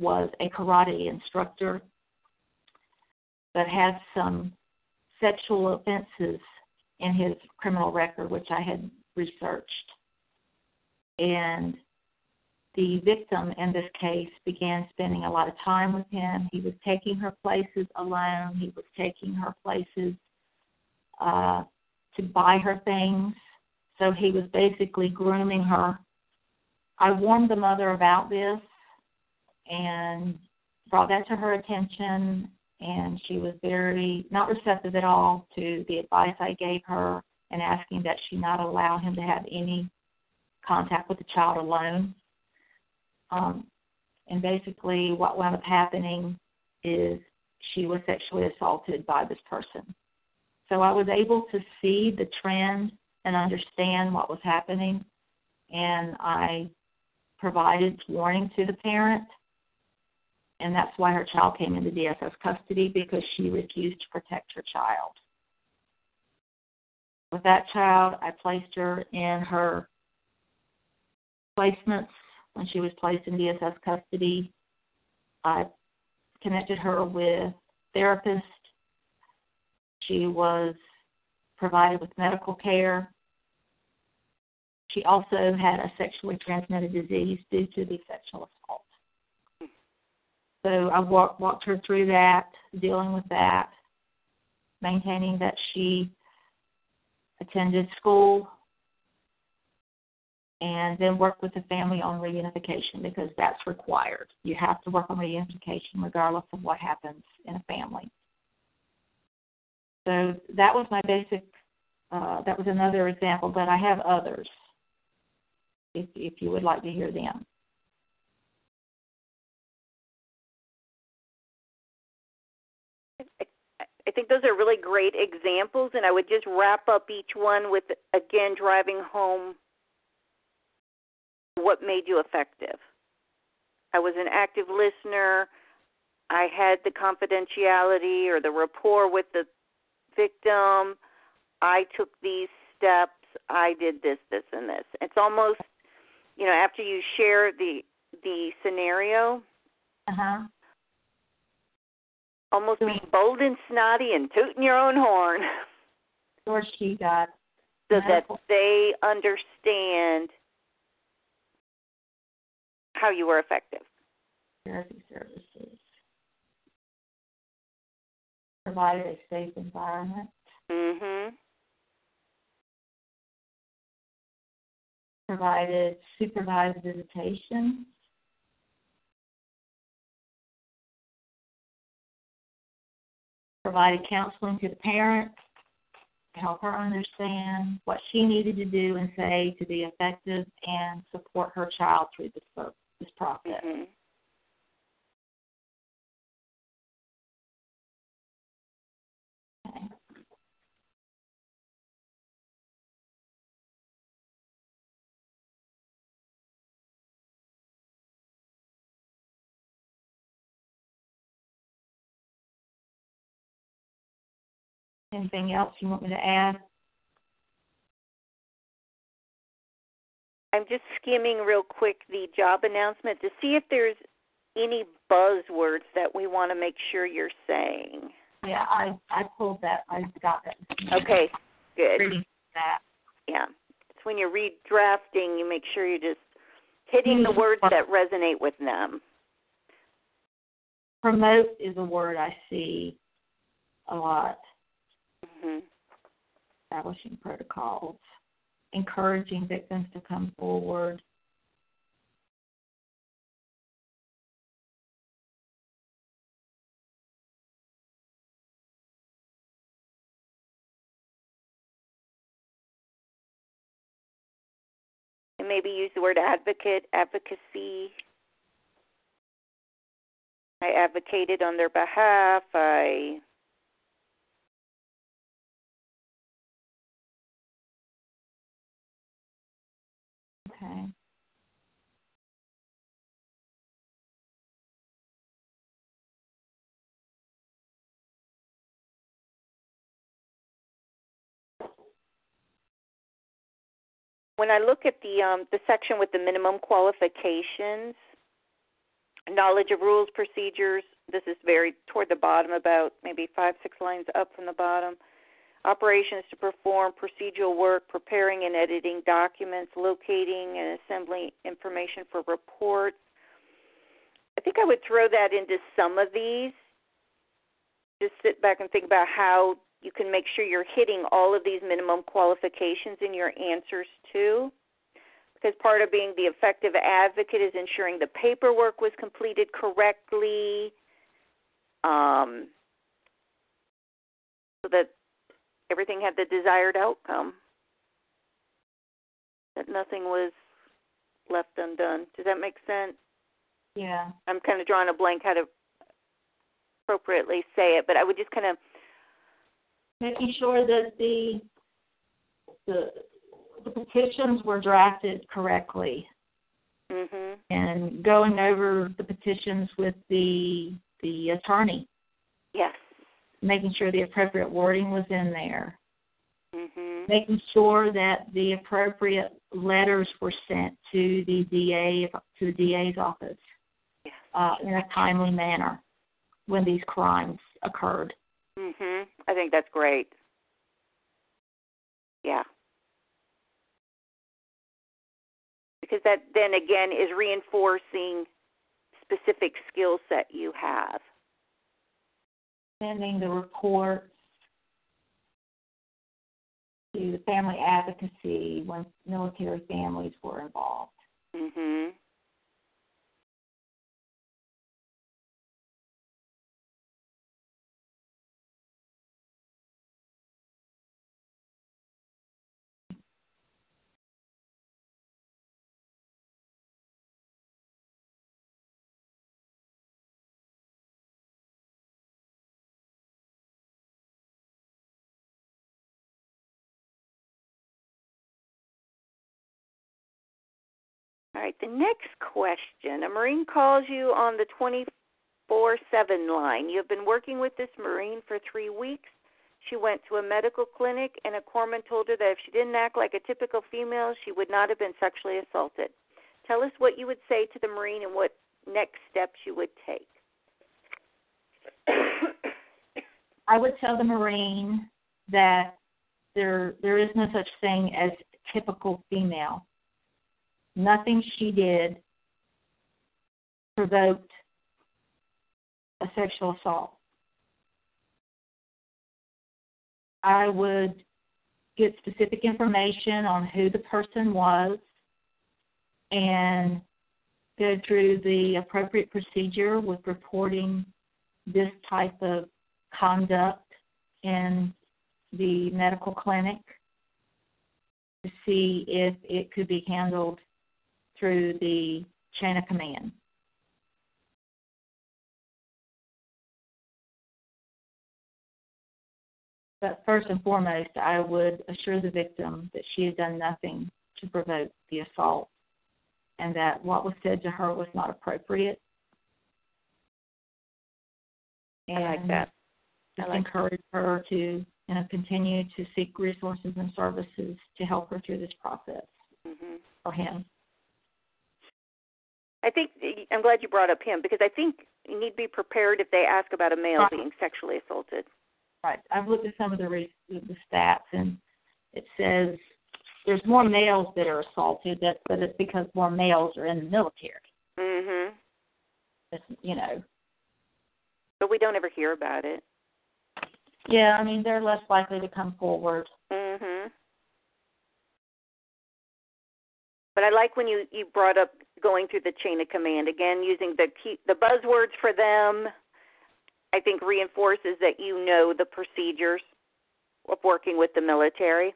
was a karate instructor but had some sexual offenses in his criminal record, which I had researched. And the victim in this case began spending a lot of time with him. He was taking her places alone. He was taking her places uh, to buy her things. So he was basically grooming her. I warned the mother about this and brought that to her attention, and she was very not receptive at all to the advice I gave her and asking that she not allow him to have any contact with the child alone. Um, and basically, what wound up happening is she was sexually assaulted by this person. So I was able to see the trend and understand what was happening, and I provided warning to the parent, and that's why her child came into DSS custody because she refused to protect her child. With that child, I placed her in her placements when she was placed in DSS custody. I connected her with therapists. She was provided with medical care. She also had a sexually transmitted disease due to the sexual assault. So I walked, walked her through that, dealing with that, maintaining that she attended school, and then work with the family on reunification because that's required. You have to work on reunification regardless of what happens in a family. So that was my basic. Uh, that was another example, but I have others. If if you would like to hear them. I think those are really great examples, and I would just wrap up each one with again driving home what made you effective. I was an active listener. I had the confidentiality or the rapport with the victim. I took these steps. I did this, this, and this. It's almost, you know, after you share the the scenario, uh-huh. almost being bold and snotty and tooting your own horn. Or she got so that they understand how you were effective. Therapy services provided a safe environment. Mhm. Provided supervised visitation. Provided counseling to the parent to help her understand what she needed to do and say to be effective and support her child through this this process. Mm-hmm. Anything else you want me to add? I'm just skimming real quick the job announcement to see if there's any buzzwords that we want to make sure you're saying. Yeah, I I pulled that. I got that. Okay, good. Reading that. Yeah, it's when you're redrafting, you make sure you're just hitting the words that resonate with them. Promote is a word I see a lot. Hmm Establishing protocols, encouraging victims to come forward. And maybe use the word advocate, advocacy. I advocated on their behalf. I Okay. when I look at the um, the section with the minimum qualifications, knowledge of rules, procedures. This is very toward the bottom, about maybe five, six lines up from the bottom. Operations to perform procedural work, preparing and editing documents, locating and assembling information for reports. I think I would throw that into some of these. Just sit back and think about how you can make sure you're hitting all of these minimum qualifications in your answers too. Because part of being the effective advocate is ensuring the paperwork was completed correctly, um, so that everything had the desired outcome. That nothing was left undone. Does that make sense? Yeah. I'm kind of drawing a blank how to appropriately say it, but I would just kind of making sure that the the the petitions were drafted correctly Mm-hmm. and going over the petitions with the the attorney yes making sure the appropriate wording was in there mhm making sure that the appropriate letters were sent to the DA to the DA's office yes. uh, in a timely manner when these crimes occurred. Mhm. I think that's great. Yeah. Because that then again is reinforcing specific skill set you have. Sending the reports to the family advocacy when military families were involved. Mhm. Right, the next question. A Marine calls you on the 24 7 line. You have been working with this Marine for three weeks. She went to a medical clinic, and a corpsman told her that if she didn't act like a typical female, she would not have been sexually assaulted. Tell us what you would say to the Marine and what next steps you would take. I would tell the Marine that there there is no such thing as typical female. Nothing she did provoked a sexual assault. I would get specific information on who the person was and go through the appropriate procedure with reporting this type of conduct in the medical clinic to see if it could be handled through the chain of command. But first and foremost, I would assure the victim that she had done nothing to provoke the assault and that what was said to her was not appropriate. And I like that. I like encourage her to you know, continue to seek resources and services to help her through this process Mhm. for him. I think I'm glad you brought up him because I think you need to be prepared if they ask about a male Right. being sexually assaulted. Right. I've looked at some of the re- the stats, and it says there's more males that are assaulted, that, but it's because more males are in the military. Mhm. It's, you know, But we don't ever hear about it. yeah. I mean, they're less likely to come forward. Mhm. But I like when you you brought up going through the chain of command again, using the key the buzzwords for them. I think reinforces that you know the procedures of working with the military.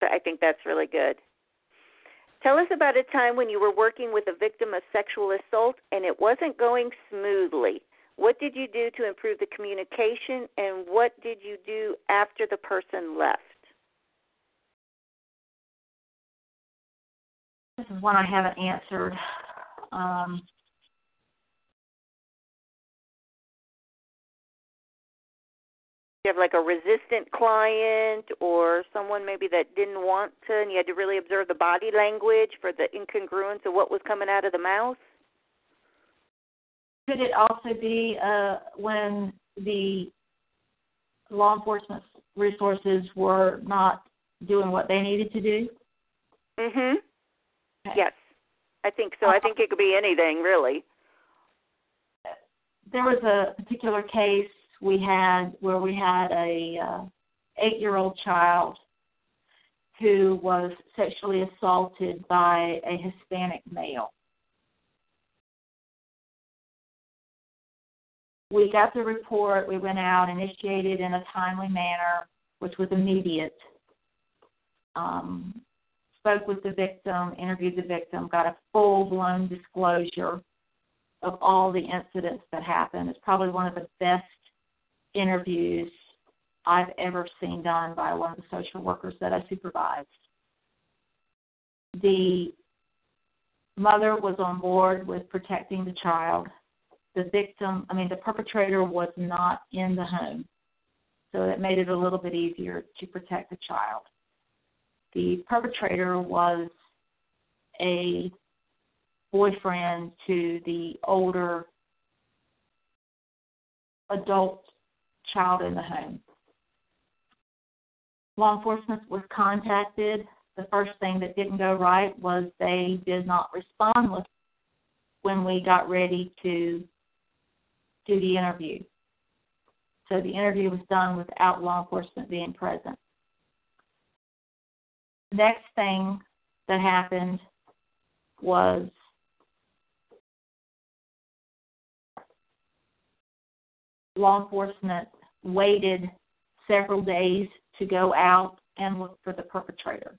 So I think that's really good. Tell us about a time when you were working with a victim of sexual assault and it wasn't going smoothly. What did you do to improve the communication and what did you do after the person left? This is one I haven't answered. Um, you have like a resistant client or someone maybe that didn't want to and you had to really observe the body language for the incongruence of what was coming out of the mouth could it also be uh, when the law enforcement resources were not doing what they needed to do? Mhm. Okay. Yes. I think so. I think it could be anything, really. There was a particular case we had where we had a uh, eight-year-old child who was sexually assaulted by a Hispanic male. We got the report, we went out, initiated in a timely manner, which was immediate. Um, spoke with the victim, interviewed the victim, got a full blown disclosure of all the incidents that happened. It's probably one of the best interviews I've ever seen done by one of the social workers that I supervised. The mother was on board with protecting the child. The victim, I mean, the perpetrator was not in the home, so it made it a little bit easier to protect the child the perpetrator was a boyfriend to the older adult child in the home. Law enforcement was contacted. The first thing that didn't go right was they did not respond with when we got ready to do the interview. So the interview was done without law enforcement being present next thing that happened was law enforcement waited several days to go out and look for the perpetrator.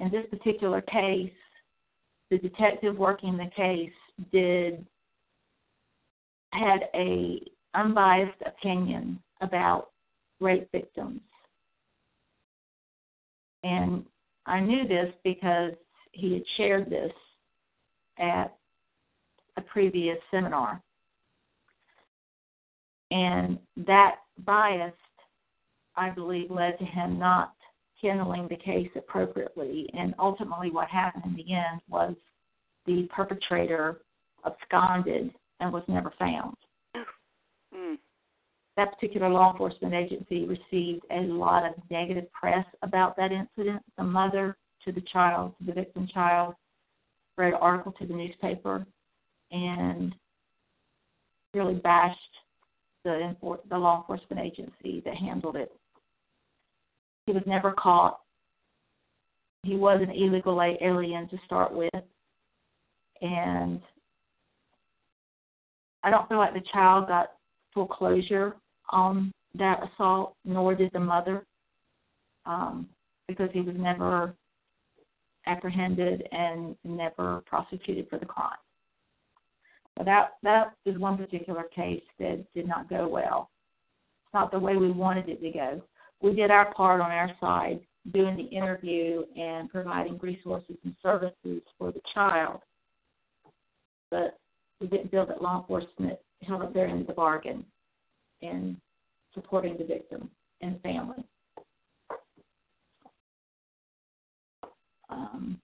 In this particular case, the detective working the case did had a unbiased opinion about rape victims and I knew this because he had shared this at a previous seminar. And that bias, I believe, led to him not handling the case appropriately. And ultimately, what happened in the end was the perpetrator absconded and was never found. That particular law enforcement agency received a lot of negative press about that incident. The mother to the child, to the victim child, read an article to the newspaper and really bashed the the law enforcement agency that handled it. He was never caught. He was an illegal alien to start with, and I don't feel like the child got full closure on that assault, nor did the mother, um, because he was never apprehended and never prosecuted for the crime. So that that is one particular case that did not go well. It's not the way we wanted it to go. We did our part on our side, doing the interview and providing resources and services for the child, but we didn't feel that law enforcement held up their end of the bargain in supporting the victim and family. Um,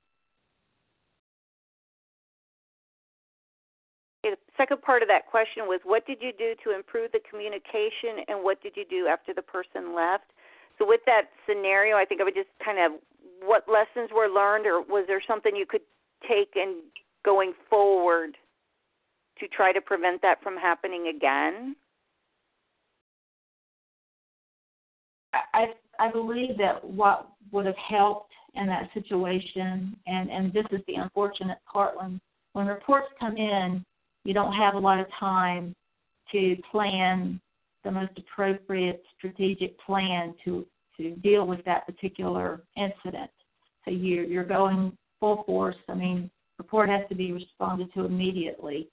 the second part of that question was what did you do to improve the communication and what did you do after the person left? So with that scenario, I think I would just kind of what lessons were learned or was there something you could take and going forward to try to prevent that from happening again? I I believe that what would have helped in that situation, and and this is the unfortunate part when when reports come in, you don't have a lot of time to plan the most appropriate strategic plan to to deal with that particular incident. So you're you're going full force. I mean, report has to be responded to immediately.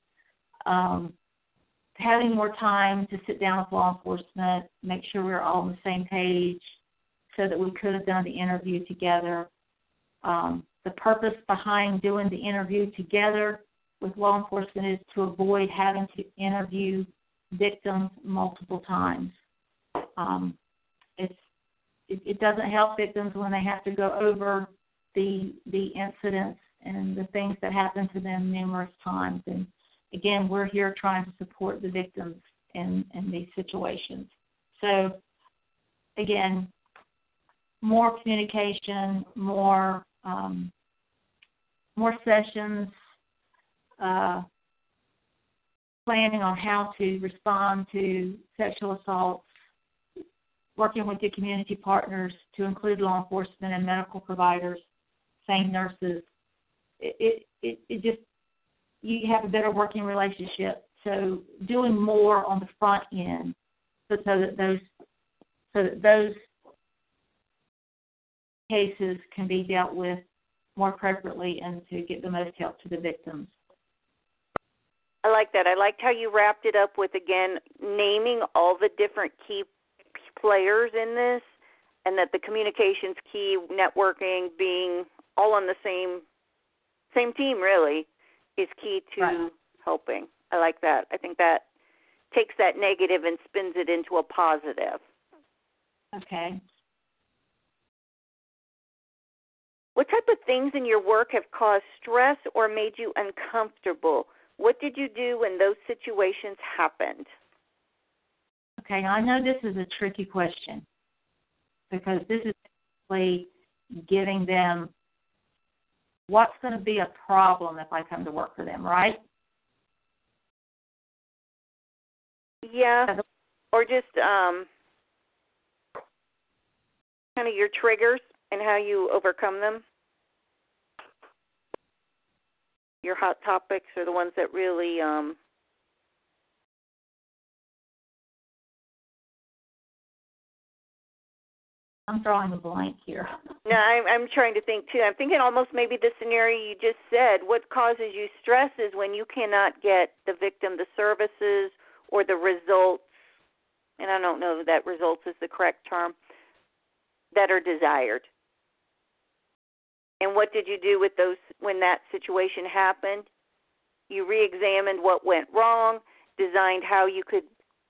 Um, having more time to sit down with law enforcement, make sure we're all on the same page so that we could have done the interview together. Um, the purpose behind doing the interview together with law enforcement is to avoid having to interview victims multiple times. Um, it's it, it doesn't help victims when they have to go over the the incidents and the things that happen to them numerous times and again, we're here trying to support the victims in in these situations. So again, more communication, more um, more sessions, uh, planning on how to respond to sexual assaults, working with your community partners to include law enforcement and medical providers, SANE nurses. It, it, it just, you have a better working relationship. So doing more on the front end so, so that those, so that those cases can be dealt with more appropriately and to get the most help to the victims. I like that. I liked how you wrapped it up with again naming all the different key players in this and that the communications key networking being all on the same same team really is key to right. helping. I like that. I think that takes that negative and spins it into a positive. Okay. What type of things in your work have caused stress or made you uncomfortable? What did you do when those situations happened? Okay, I know this is a tricky question because this is basically giving them what's going to be a problem if I come to work for them, right? Yeah. Or just um kind of your triggers and how you overcome them. Your hot topics are the ones that really um I'm drawing a blank here. no, I'm, I'm trying to think too. I'm thinking almost maybe the scenario you just said. What causes you stress is when you cannot get the victim the services or the results, and I don't know if that results is the correct term, that are desired. And what did you do with those when that situation happened? You re examined what went wrong, designed how you could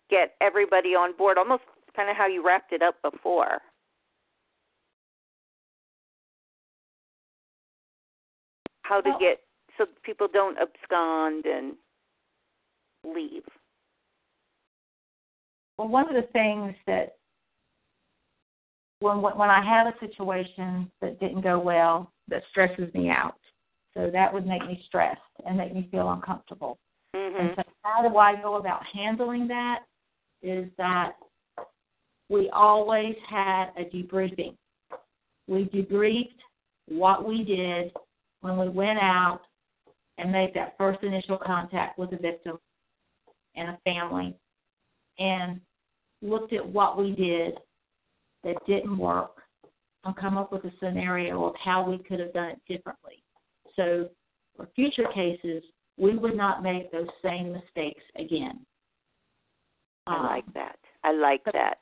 get everybody on board, almost kind of how you wrapped it up before. How to well, get so people don't abscond and leave. Well, one of the things that when when I have a situation that didn't go well that stresses me out, so that would make me stressed and make me feel uncomfortable. Mm-hmm. And so, how do I go about handling that? Is that we always had a debriefing. We debriefed what we did when we went out and made that first initial contact with a victim and a family and looked at what we did that didn't work and come up with a scenario of how we could have done it differently. So for future cases, we would not make those same mistakes again. I like um, that. I like that.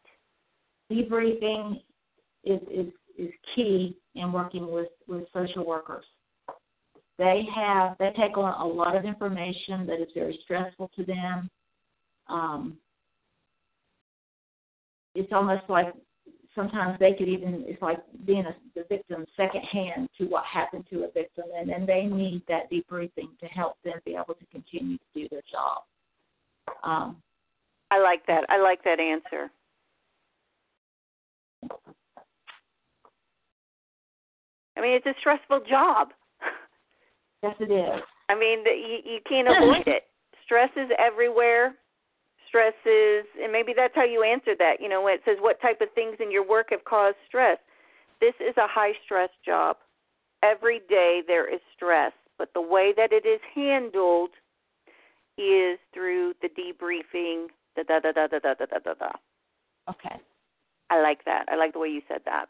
Debriefing is, is, is key in working with, with social workers. They have they take on a lot of information that is very stressful to them. Um, it's almost like sometimes they could even it's like being a, the victim secondhand to what happened to a victim, and then they need that debriefing to help them be able to continue to do their job. Um, I like that. I like that answer. I mean, it's a stressful job. Yes, it is. I mean, you you can't avoid it. Stress is everywhere. Stress is, and maybe that's how you answer that. You know, when it says what type of things in your work have caused stress. This is a high stress job. Every day there is stress, but the way that it is handled is through the debriefing. Da da da da da da da da da. Okay. I like that. I like the way you said that.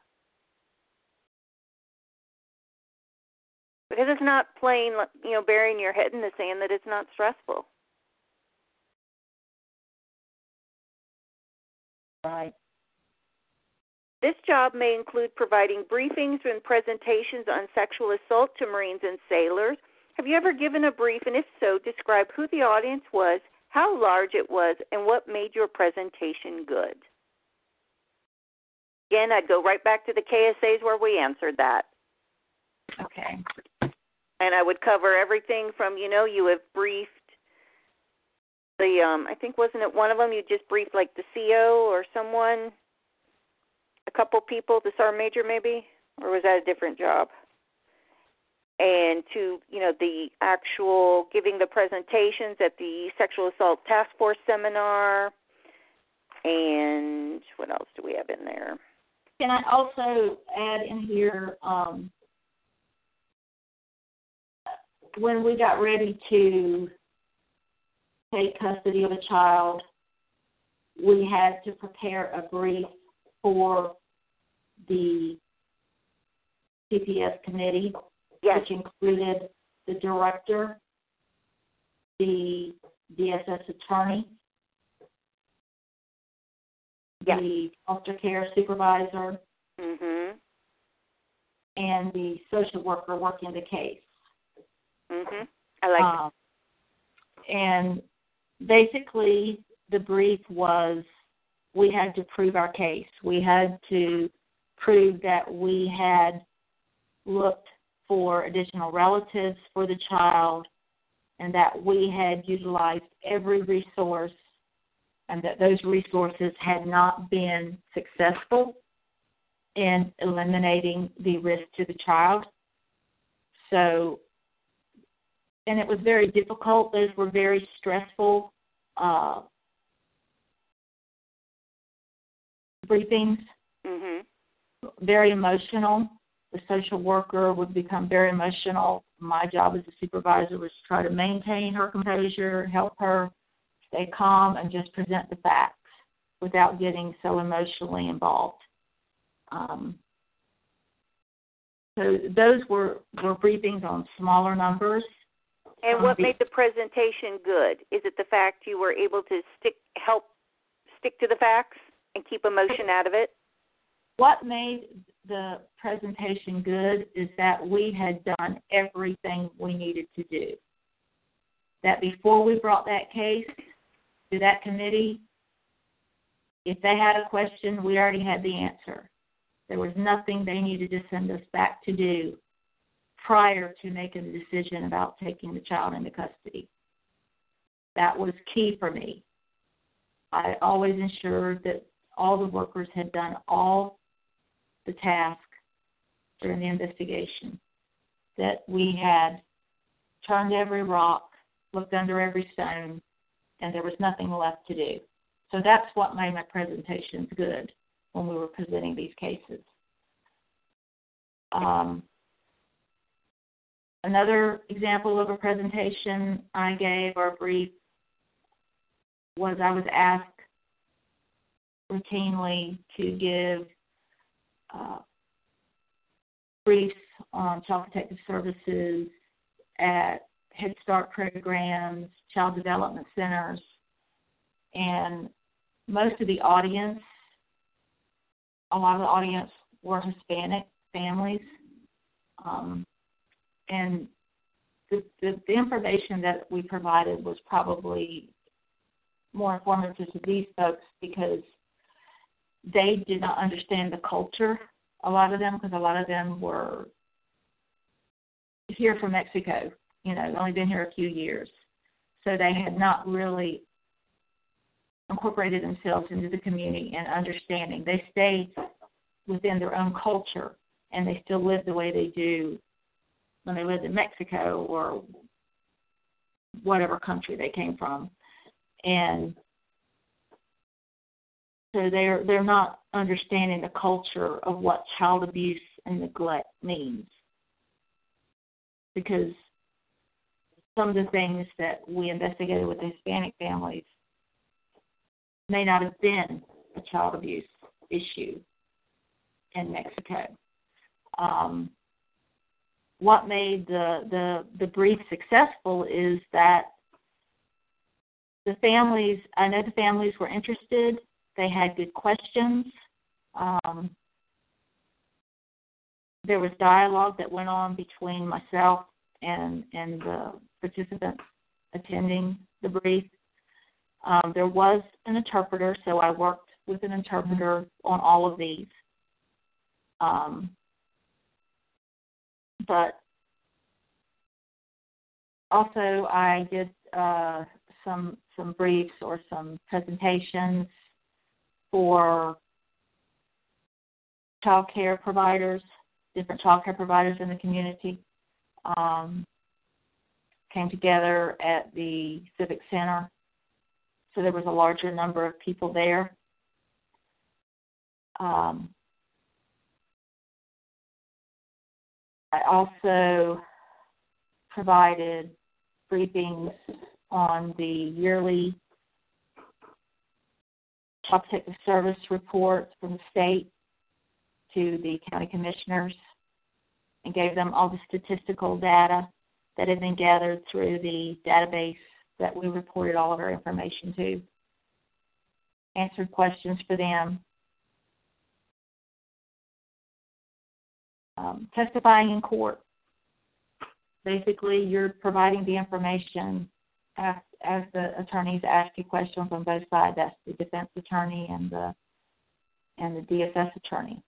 Because it's not plain, you know, burying your head in the sand that it's not stressful. Right. This job may include providing briefings and presentations on sexual assault to Marines and sailors. Have you ever given a brief, and if so, describe who the audience was, how large it was, and what made your presentation good? Again, I'd go right back to the KSAs where we answered that. Okay. And I would cover everything from, you know, you have briefed the um I think wasn't it one of them you just briefed like the CO or someone? A couple people the sergeant major maybe? Or was that a different job? And to you know the actual giving the presentations at the sexual assault task force seminar. And what else do we have in there? Can i also add in here um when we got ready to take custody of a child, we had to prepare a brief for the CPS committee, yes. which included the director, the DSS attorney, yes. the foster care supervisor, mhm and the social worker working the case. Mhm. I like um, and basically the brief was we had to prove our case. We had to prove that we had looked for additional relatives for the child and that we had utilized every resource and that those resources had not been successful in eliminating the risk to the child. So and it was very difficult. Those were very stressful uh, briefings. Mhm. Very emotional. The social worker would become very emotional. My job as a supervisor was to try to maintain her composure, help her stay calm, and just present the facts without getting so emotionally involved. Um, so those were, were briefings on smaller numbers And Um, what made the presentation good? Is it the fact you were able to stick help stick to the facts and keep emotion out of it? what made the presentation good is that we had done everything we needed to do. That before we brought that case to that committee, if they had a question, we already had the answer. There was nothing they needed to send us back to do prior to making a decision about taking the child into custody. That was key for me. I always ensured that all the workers had done all the task during the investigation, that we had turned every rock, looked under every stone, and there was nothing left to do. So that's what made my presentations good when we were presenting these cases. Um, another example of a presentation I gave or a brief was I was asked routinely to give uh, briefs on child protective services at Head Start programs, child development centers, and most of the audience, a lot of the audience were Hispanic families. Um, and the, the, the information that we provided was probably more informative to these folks because they did not understand the culture. A lot of them, because a lot of them were here from Mexico. You know, only been here a few years, so they had not really incorporated themselves into the community and understanding. They stayed within their own culture, and they still live the way they do when they lived in Mexico or whatever country they came from. And so they're they're not understanding the culture of what child abuse and neglect means. Because some of the things that we investigated with the Hispanic families may not have been a child abuse issue in Mexico. Um, what made the, the the brief successful is that the families I know the families were interested. They had good questions. Um, there was dialogue that went on between myself and and the participants attending the brief. Um, there was an interpreter, so I worked with an interpreter on all of these. Um, but also, I did uh, some some briefs or some presentations for child care providers, different child care providers in the community. Um, came together at the Civic Center. So there was a larger number of people there. Um, I also provided briefings on the yearly Child Protective Service reports from the state to the county commissioners and gave them all the statistical data that had been gathered through the database that we reported all of our information to. Answered questions for them. Um, testifying in court. Basically, you're providing the information as, as the attorneys ask you questions on both sides. That's the defense attorney and the and the DSS attorney.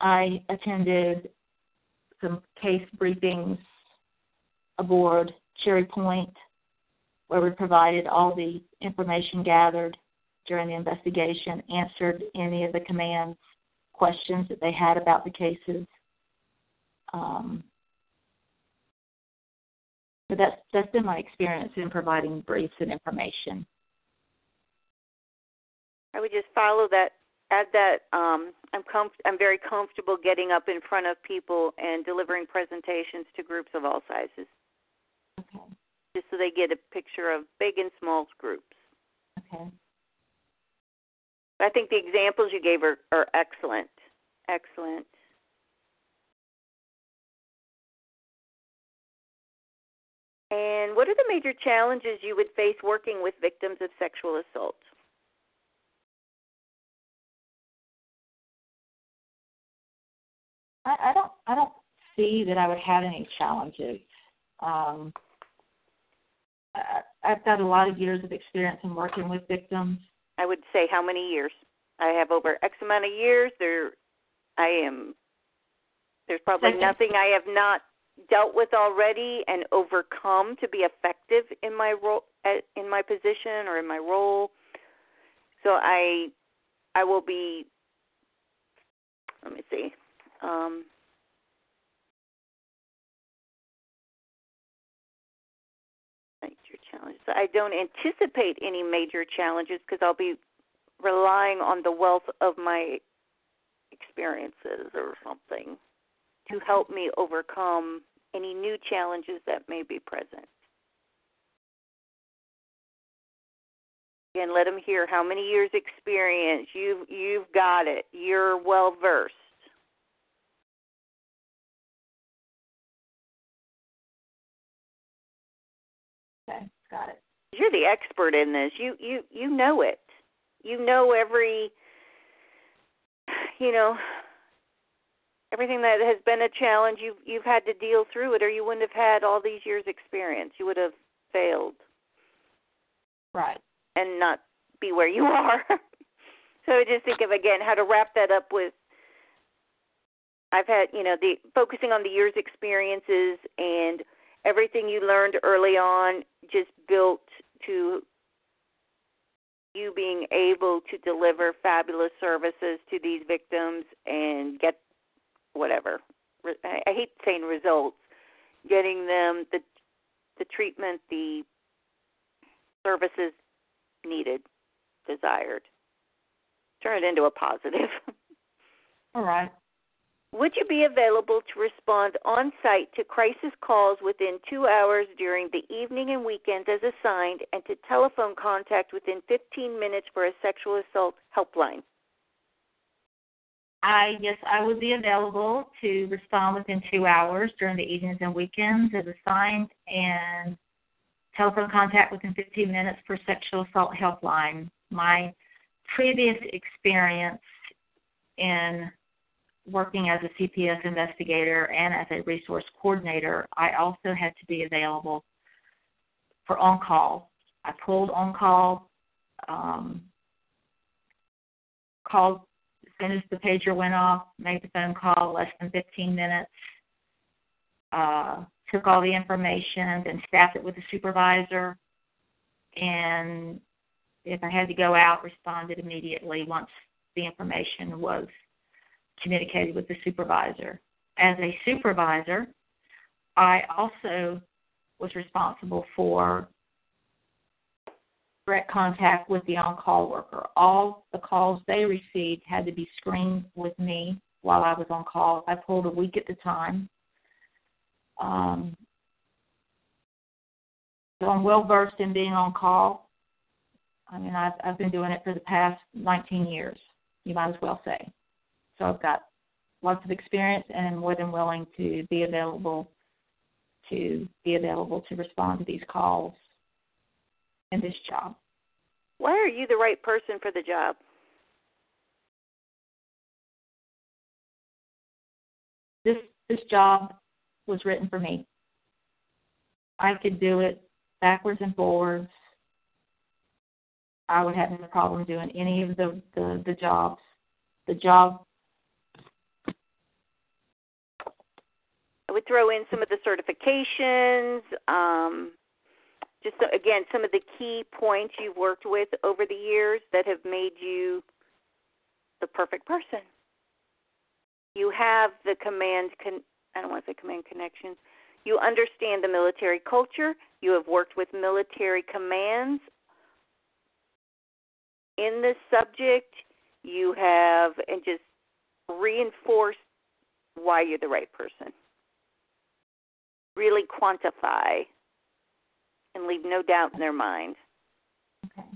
I attended some case briefings aboard Cherry Point, where we provided all the information gathered during the investigation, answered any of the command's questions that they had about the cases. Um, but that's that's been my experience in providing briefs and information. I would just follow that add that um, I'm comf- I'm very comfortable getting up in front of people and delivering presentations to groups of all sizes. Okay. Just so they get a picture of big and small groups. Okay. I think the examples you gave are, are excellent. Excellent. And what are the major challenges you would face working with victims of sexual assault? I, I don't I don't see that I would have any challenges. Um, I, I've got a lot of years of experience in working with victims. I would say how many years? I have over X amount of years. There, I am. There's probably Second. nothing I have not dealt with already and overcome to be effective in my role, in my position or in my role. So I, I will be. Let me see. Um, challenges. I don't anticipate any major challenges because I'll be relying on the wealth of my experiences or something to help me overcome any new challenges that may be present. Again, let them hear how many years experience you've you've got it. You're well versed. Got it. You're the expert in this. You you you know it. You know every you know everything that has been a challenge you've you've had to deal through it or you wouldn't have had all these years experience. You would have failed Right. and not be where you are. so I just think of again how to wrap that up with I've had, you know, the focusing on the years experiences and everything you learned early on just built to you being able to deliver fabulous services to these victims and get whatever I hate saying results, getting them the the treatment, the services needed, desired. Turn it into a positive. All right. Would you be available to respond on site to crisis calls within two hours during the evening and weekends as assigned and to telephone contact within 15 minutes for a sexual assault helpline? I yes, I would be available to respond within two hours during the evenings and weekends as assigned, and telephone contact within 15 minutes for sexual assault helpline. My previous experience in working as a CPS investigator and as a resource coordinator, I also had to be available for on call. I pulled on call, um, called as soon as the pager went off, made the phone call less than 15 minutes, uh, took all the information, then staffed it with the supervisor, and if I had to go out, responded immediately once the information was communicated with the supervisor. As a supervisor, I also was responsible for direct contact with the on call worker. All the calls they received had to be screened with me while I was on call. I pulled a week at a time. Um, so I'm well versed in being on call. I mean, I've I've been doing it for the past 19 years. You might as well say. So I've got lots of experience and am more than willing to be available to be available to respond to these calls in this job. Why are you the right person for the job? This this job was written for me. I could do it backwards and forwards. I would have no problem doing any of the, the, the jobs. The job I would throw in some of the certifications, um, just so, again some of the key points you've worked with over the years that have made you the perfect person. You have the command con- I don't want to say command connections. You understand the military culture. You have worked with military commands in this subject. You have and just reinforced why you're the right person. Really quantify and leave no doubt in their mind. Okay.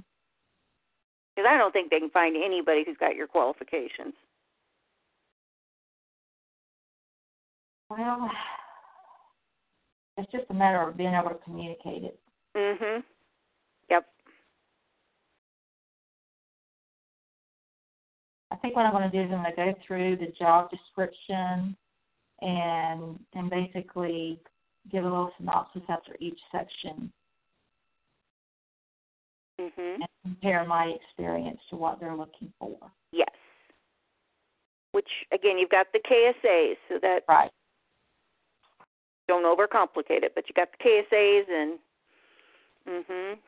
Because I don't think they can find anybody who's got your qualifications. Well, it's just a matter of being able to communicate it. Mhm. Yep. I think what I'm going to do is I'm going to go through the job description and and basically give a little synopsis after each section Mhm. and compare my experience to what they're looking for. Yes. Which again, you've got the KSAs, so that Right. don't overcomplicate it, but you got the KSAs and mhm.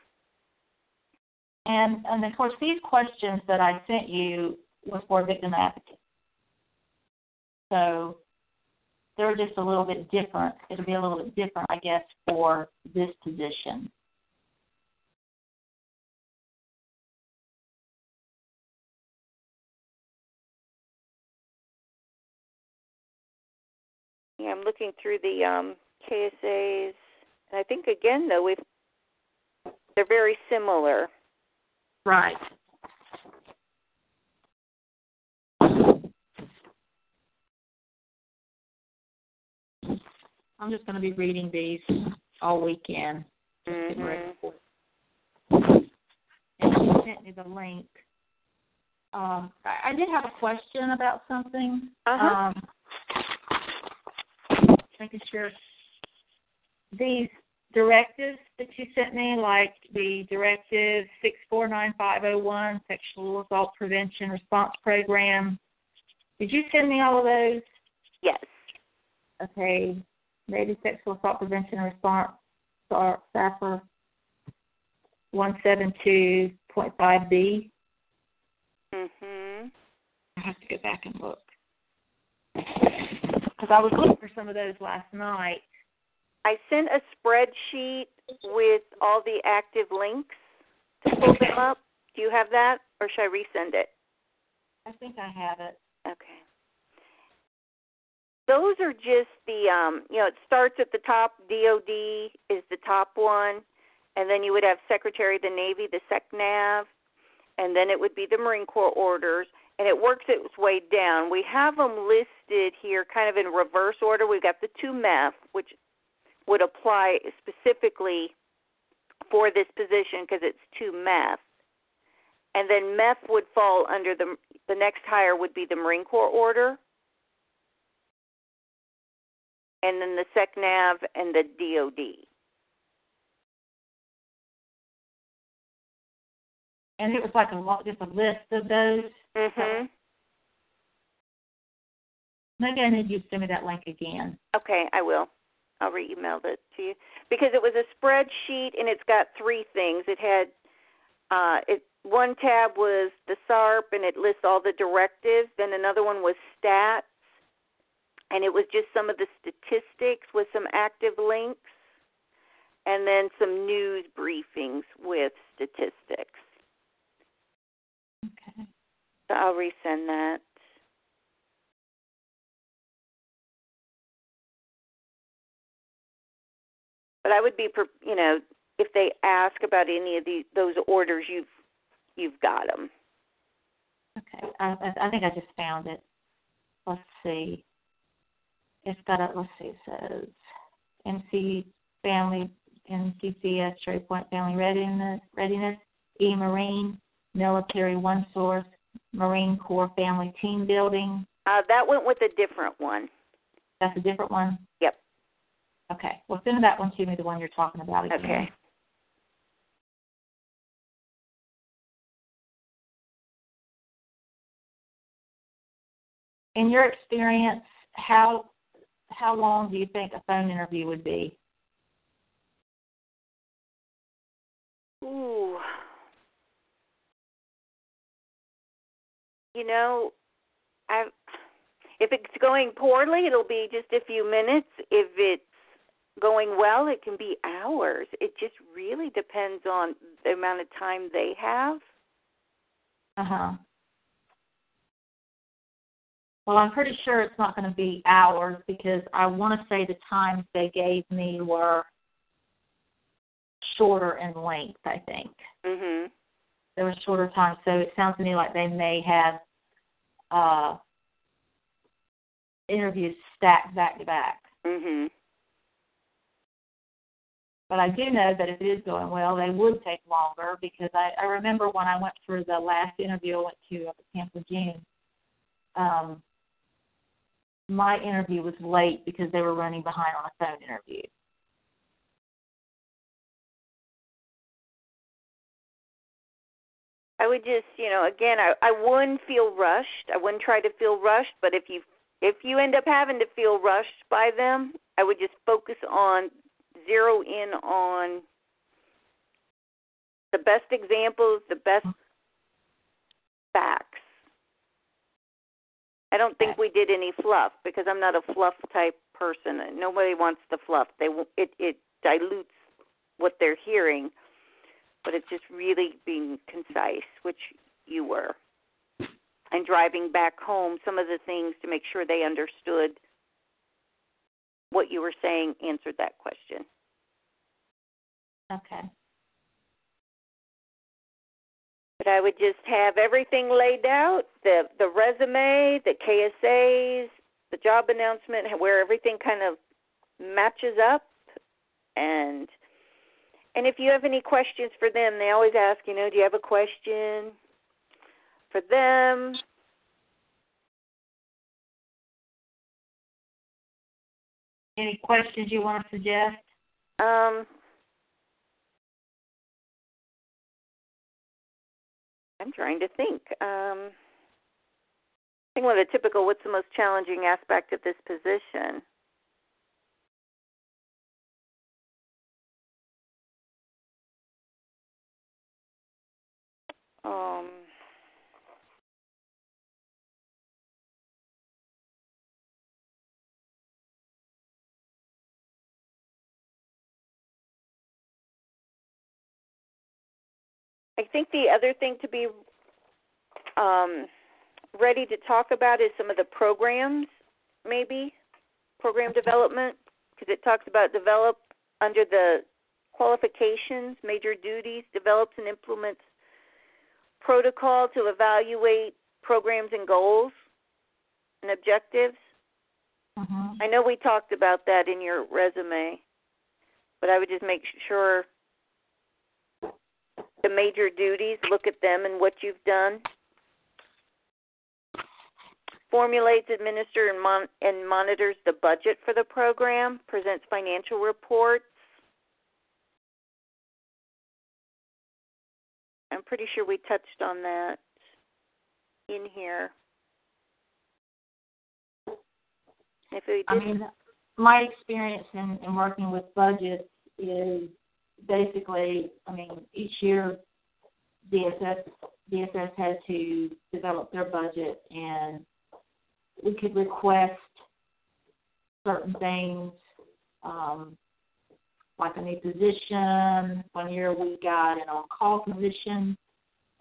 And and of course these questions that I sent you was for victim advocate. So they're just a little bit different. It'll be a little bit different, I guess, for this position. Yeah, I'm looking through the um KSAs and I think again though we've they're very similar. Right. I'm just going to be reading these all weekend. Just getting ready Mhm. And you sent me the link. Um, I, I did have a question about something. Uh-huh. Um, making sure these directives that you sent me, like the directive six four nine five zero one, sexual assault prevention response program. Did you send me all of those? Yes. Okay, maybe sexual assault prevention and response, or SAPR one seven two point five B. Mhm. I have to go back and look because I was looking for some of those last night. I sent a spreadsheet with all the active links to pull them up. Do you have that or should I resend it? I think I have it. Those are just the um, you know, it starts at the top. DOD is the top one, and then you would have Secretary of the Navy, the SecNav, and then it would be the Marine Corps orders, and it works its way down. We have them listed here, kind of in reverse order. We've got the two MEF, which would apply specifically for this position because it's two MEF, and then MEF would fall under the the next higher would be the Marine Corps order and then the SecNav and the DoD. And it was like a lot, just a list of those. Mhm. Maybe I need you to send me that link again. Okay, I will. I'll re-email it to you because it was a spreadsheet and it's got three things. It had uh, it one tab was the SARP and it lists all the directives. Then another one was stats, and it was just some of the statistics with some active links, and then some news briefings with statistics. Okay. So I'll resend that. But I would be, you know, if they ask about any of these those orders, you've you've got them. Okay, I, I think I just found it. Let's see. It's got a let's see. It says MC Family NCCS Cherry Point Family Readiness Readiness E Marine Military One Source Marine Corps Family Team Building. Uh, that went with a different one. That's a different one. Yep. Okay. Well, send that one to me, the one you're talking about again. Okay. In your experience, how how long do you think a phone interview would be? Ooh. You know, I if it's going poorly, it'll be just a few minutes. If it's going well, it can be hours. It just really depends on the amount of time they have. Uh huh. Well, I'm pretty sure it's not going to be hours because I want to say the times they gave me were shorter in length. I think. Mhm. There were shorter times, so it sounds to me like they may have uh, interviews stacked back to back. Mhm. But I do know that if it is going well, they would take longer because I, I remember when I went for the last interview I went to up at Camp Lejeune, um, my interview was late because they were running behind on a phone interview. I would just, you know, again, I I wouldn't feel rushed. I wouldn't try to feel rushed, but if you if you end up having to feel rushed by them, I would just focus on zero in on the best examples, the best facts. I don't think we did any fluff because I'm not a fluff type person. Nobody wants the fluff. They it it dilutes what they're hearing, but it's just really being concise, which you were, and driving back home some of the things to make sure they understood what you were saying answered that question. Okay. But I would just have everything laid out the the resume, the KSAs, the job announcement, where everything kind of matches up, and and if you have any questions for them, they always ask, you know, do you have a question for them? Any questions you want to suggest? Um, I'm trying to think. Um, I think one of the typical, what's the most challenging aspect of this position? Um, I think the other thing to be um, ready to talk about is some of the programs, maybe program development, because it talks about develop under the qualifications, major duties, develops and implements protocol to evaluate programs and goals and objectives. Mm-hmm. I know we talked about that in your resume, but I would just make sure the major duties, look at them and what you've done. Formulates, administers, and, mon- and monitors the budget for the program, presents financial reports. I'm pretty sure we touched on that in here. If we I mean, my experience in, in working with budgets is basically, I mean, each year DSS DSS had to develop their budget, and we could request certain things, um, like a new position. One year we got an on-call position.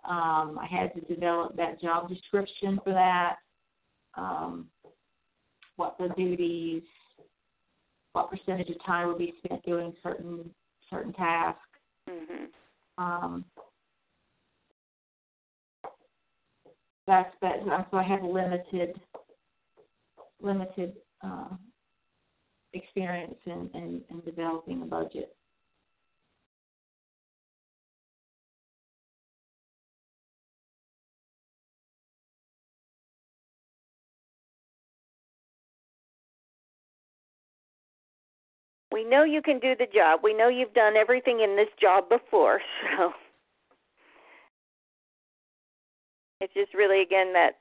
Um, I had to develop that job description for that. Um, what the duties, what percentage of time would be spent doing certain certain tasks. Mm-hmm. Um, that's but so I have limited limited uh, experience in, in, in developing a budget. We know you can do the job. We know you've done everything in this job before, so it's just really again that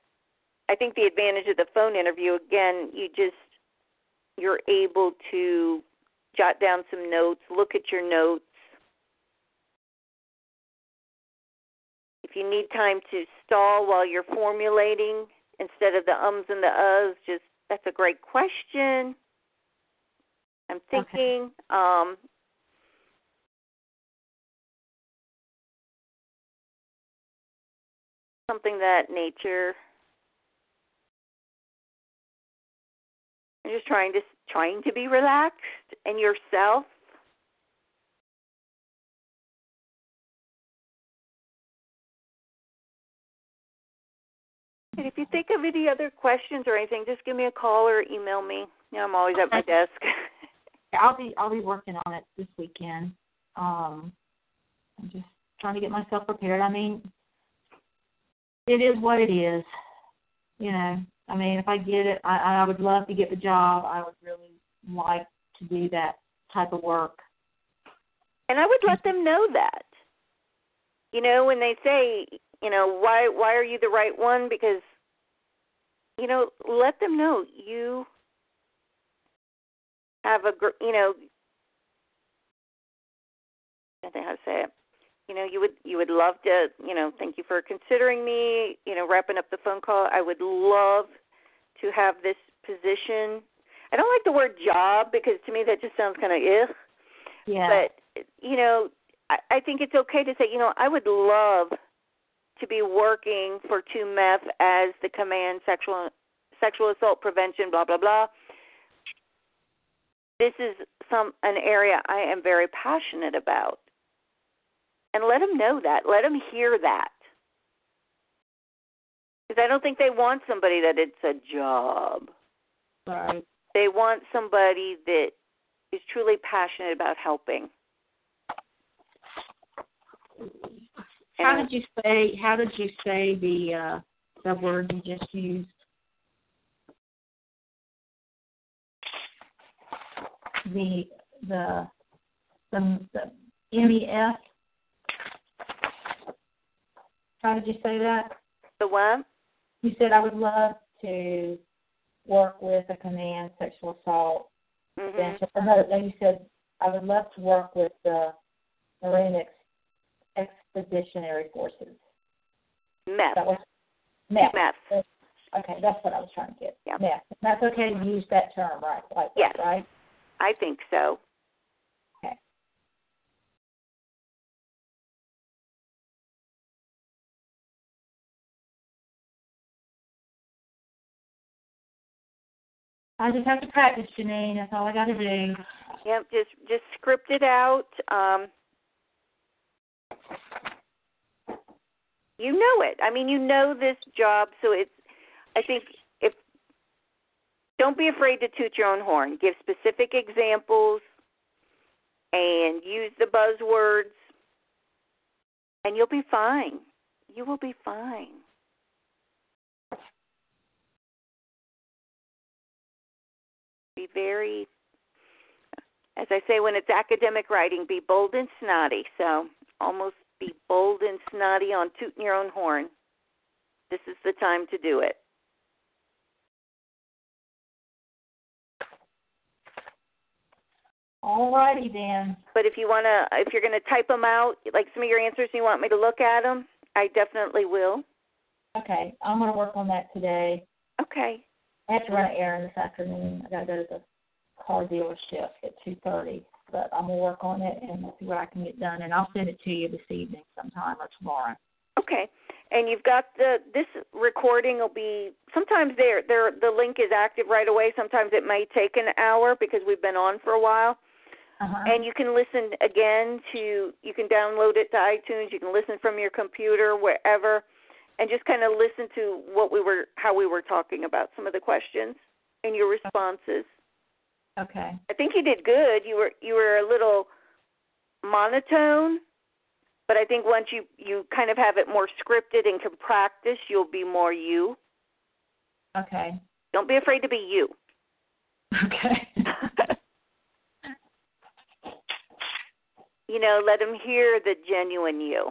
I think the advantage of the phone interview again, you just you're able to jot down some notes, look at your notes. If you need time to stall while you're formulating instead of the ums and the uhs, just that's a great question. I'm thinking okay. um something that nature I'm just trying to trying to be relaxed and yourself. And if you think of any other questions or anything, just give me a call or email me. You know, I'm always at my desk. I'll be I'll be working on it this weekend. Um, I'm just trying to get myself prepared. I mean, it is what it is. You know, I mean, if I get it, I, I would love to get the job. I would really like to do that type of work. And I would let them know that. You know, when they say, you know, why why are you the right one? Because, you know, let them know you have a, you know, I know how to say it. You know you would you would love to you know thank you for considering me you know wrapping up the phone call. I would love to have this position. I don't like the word job because to me that just sounds kind of ugh. Yeah. But you know i i think it's okay to say you know i would love to be working for 2MEF as the command sexual sexual assault prevention blah blah blah this is some an area i am very passionate about and let them know that. Let them hear that. Because I don't think they want somebody that it's a job. Right. They want somebody that is truly passionate about helping. How did you say? How did you say the uh, the word you just used? The the the, the MEF how did you say that? The what? You said I would love to work with a command sexual assault. Mm-hmm. Then you said I would love to work with the Marine Ex- Expeditionary Forces. MEF. That was MEF. MEF. Okay, that's what I was trying to get. Yeah. MEF. That's okay to use that term, right? Like yes. That, right? I think so. I just have to practice, Janine. That's all I got to do. Yep, just just script it out. Um, you know it. I mean, you know this job, so it's. I think don't be afraid to toot your own horn. Give specific examples and use the buzzwords, and you'll be fine. You will be fine. be very as I say when it's academic writing, be bold and snotty. So almost be bold and snotty on tooting your own horn. This is the time to do it. All righty then. But if you want to, if you're going to type them out, like some of your answers, and you want me to look at them, I definitely will. Okay, I'm going to work on that today. Okay. I have to run an errand this afternoon. I got to go to the car dealership at two thirty, but I'm gonna work on it and see what I can get done, and I'll send it to you this evening sometime or tomorrow. Okay. And you've got the this recording will be sometimes there there the link is active right away. Sometimes it may take an hour because we've been on for a while. Uh-huh. And you can listen again to you can download it to iTunes. You can listen from your computer wherever, and just kind of listen to what we were how we were talking about some of the questions and your responses. okay. I think you did good. You were you were a little monotone, but I think once you you kind of have it more scripted and can practice, you'll be more you. Okay. Don't be afraid to be you. Okay. You know, let them hear the genuine you.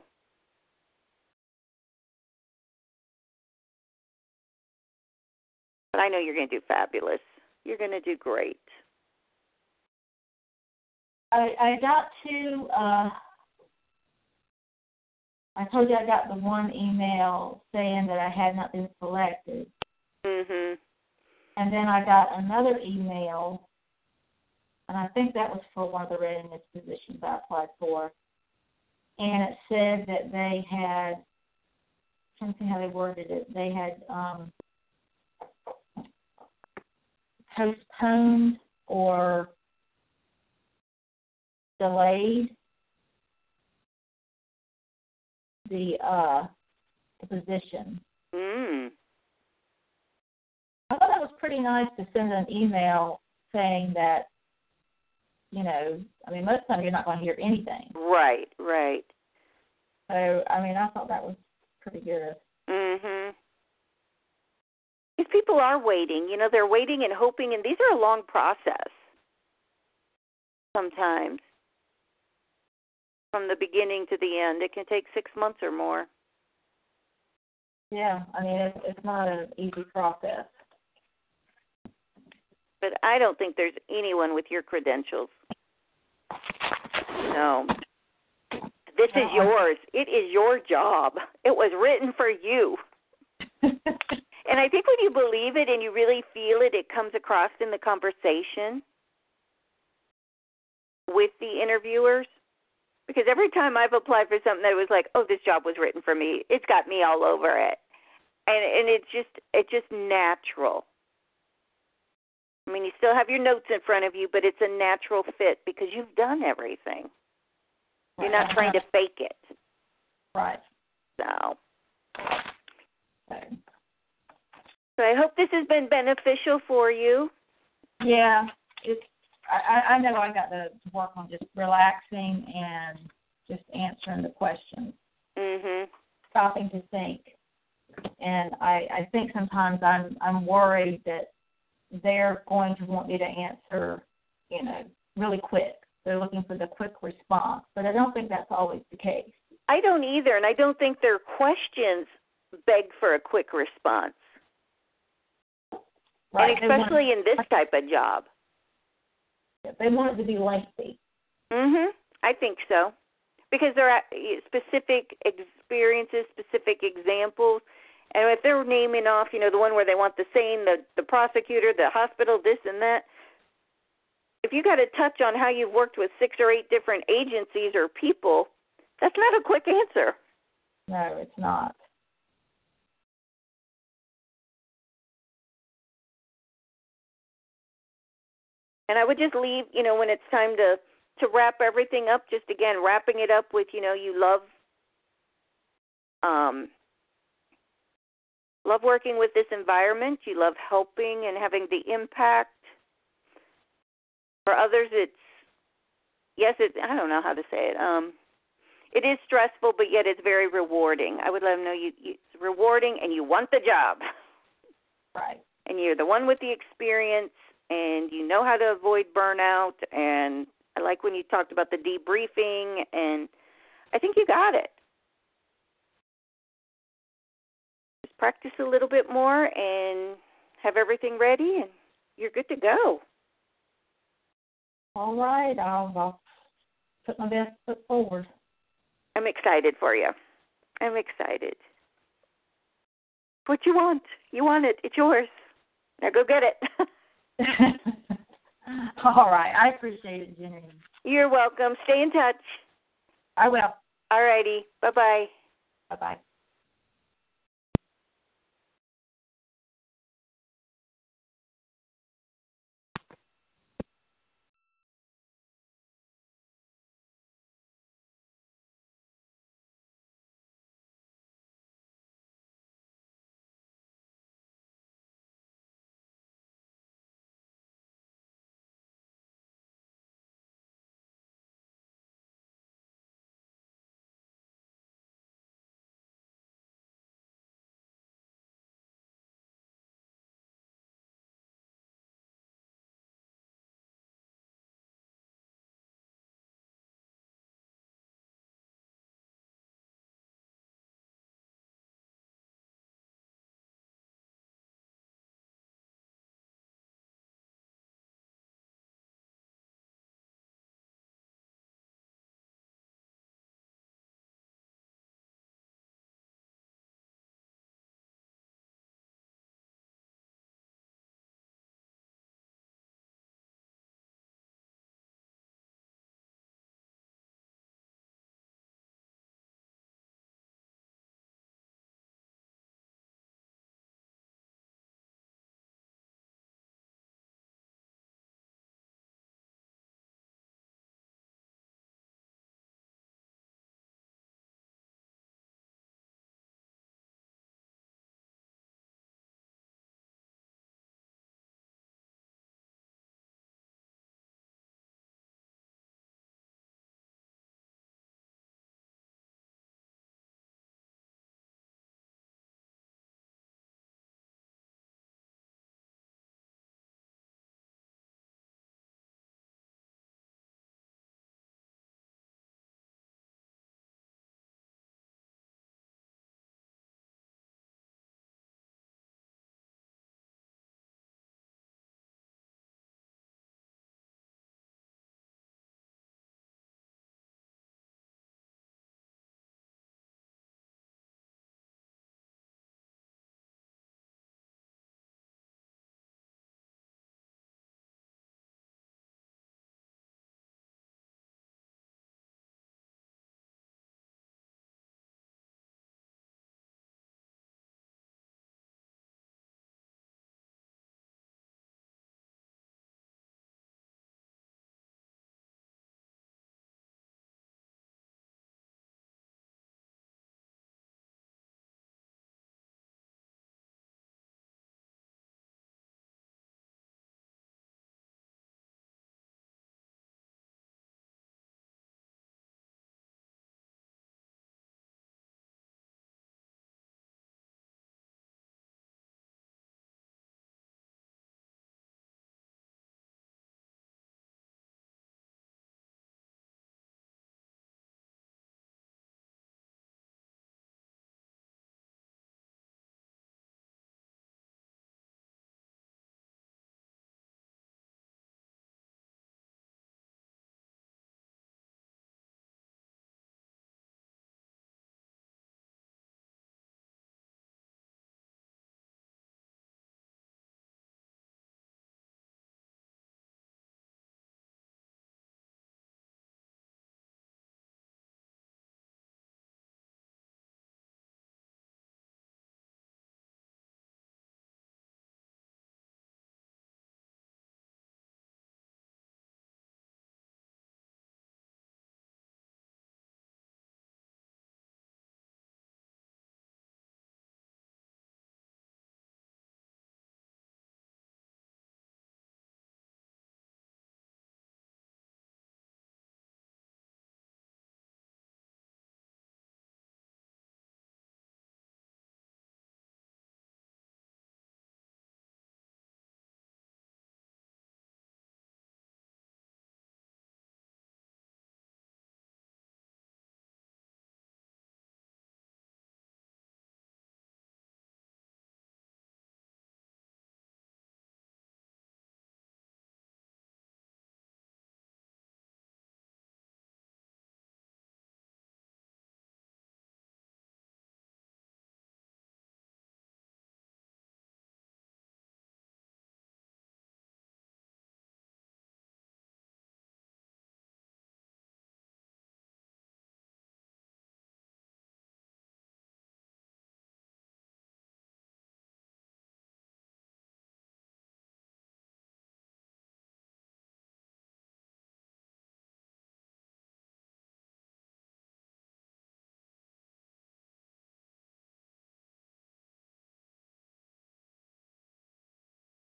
But I know you're going to do fabulous. You're going to do great. I I got to uh I told you I got the one email saying that I had not been selected. Mhm. And then I got another email and I think that was for one of the readiness positions I applied for. And it said that they had trying to see how they worded it. They had um postponed or delayed the uh the position. Mm. I thought that was pretty nice to send an email saying that, you know, I mean most of the time you're not going to hear anything. Right, right. So I mean I thought that was pretty good. Mhm. These people are waiting. You know, they're waiting and hoping, and these are a long process. Sometimes, from the beginning to the end, it can take six months or more. Yeah, I mean it's it's not an easy process. But I don't think there's anyone with your credentials. No. This is yours. It is your job. It was written for you. And I think when you believe it and you really feel it, it comes across in the conversation with the interviewers. Because every time I've applied for something that was like, oh, this job was written for me, it's got me all over it, and and it's just it's just natural. I mean, you still have your notes in front of you, but it's a natural fit because you've done everything. You're not trying to fake it. Right. So, So, so I hope this has been beneficial for you. yeah, it's I, I know I got to work on just relaxing and just answering the questions, Mhm. stopping to think. And I, I think sometimes I'm I'm worried that they're going to want me to answer, you know, really quick. They're looking for the quick response, but I don't think that's always the case. I don't either, and I don't think their questions beg for a quick response, Right? and especially in this type of job. they want, they want it to be lengthy. Mhm. I think so, because there are specific experiences, specific examples, and if they're naming off, you know, the one where they want the same, the the prosecutor, the hospital, this and that. If you got to touch on how you've worked with six or eight different agencies or people, that's not a quick answer. No, it's not. And I would just leave, you know, when it's time to to wrap everything up, just again wrapping it up with, you know, you love um love working with this environment, you love helping and having the impact. For others it's yes, it I don't know how to say it. Um it is stressful but yet it's very rewarding. I would let them know you, you it's rewarding and you want the job. Right. and you're the one with the experience and you know how to avoid burnout and I like when you talked about the debriefing and I think you got it. Practice a little bit more and have everything ready and you're good to go. All right, I'll, I'll put my best foot forward. I'm excited for you. I'm excited. What you want? You want it. It's yours. Now go get it. All right. I appreciate it, Jenny. You're welcome. Stay in touch. I will. All righty. Bye bye. Bye bye.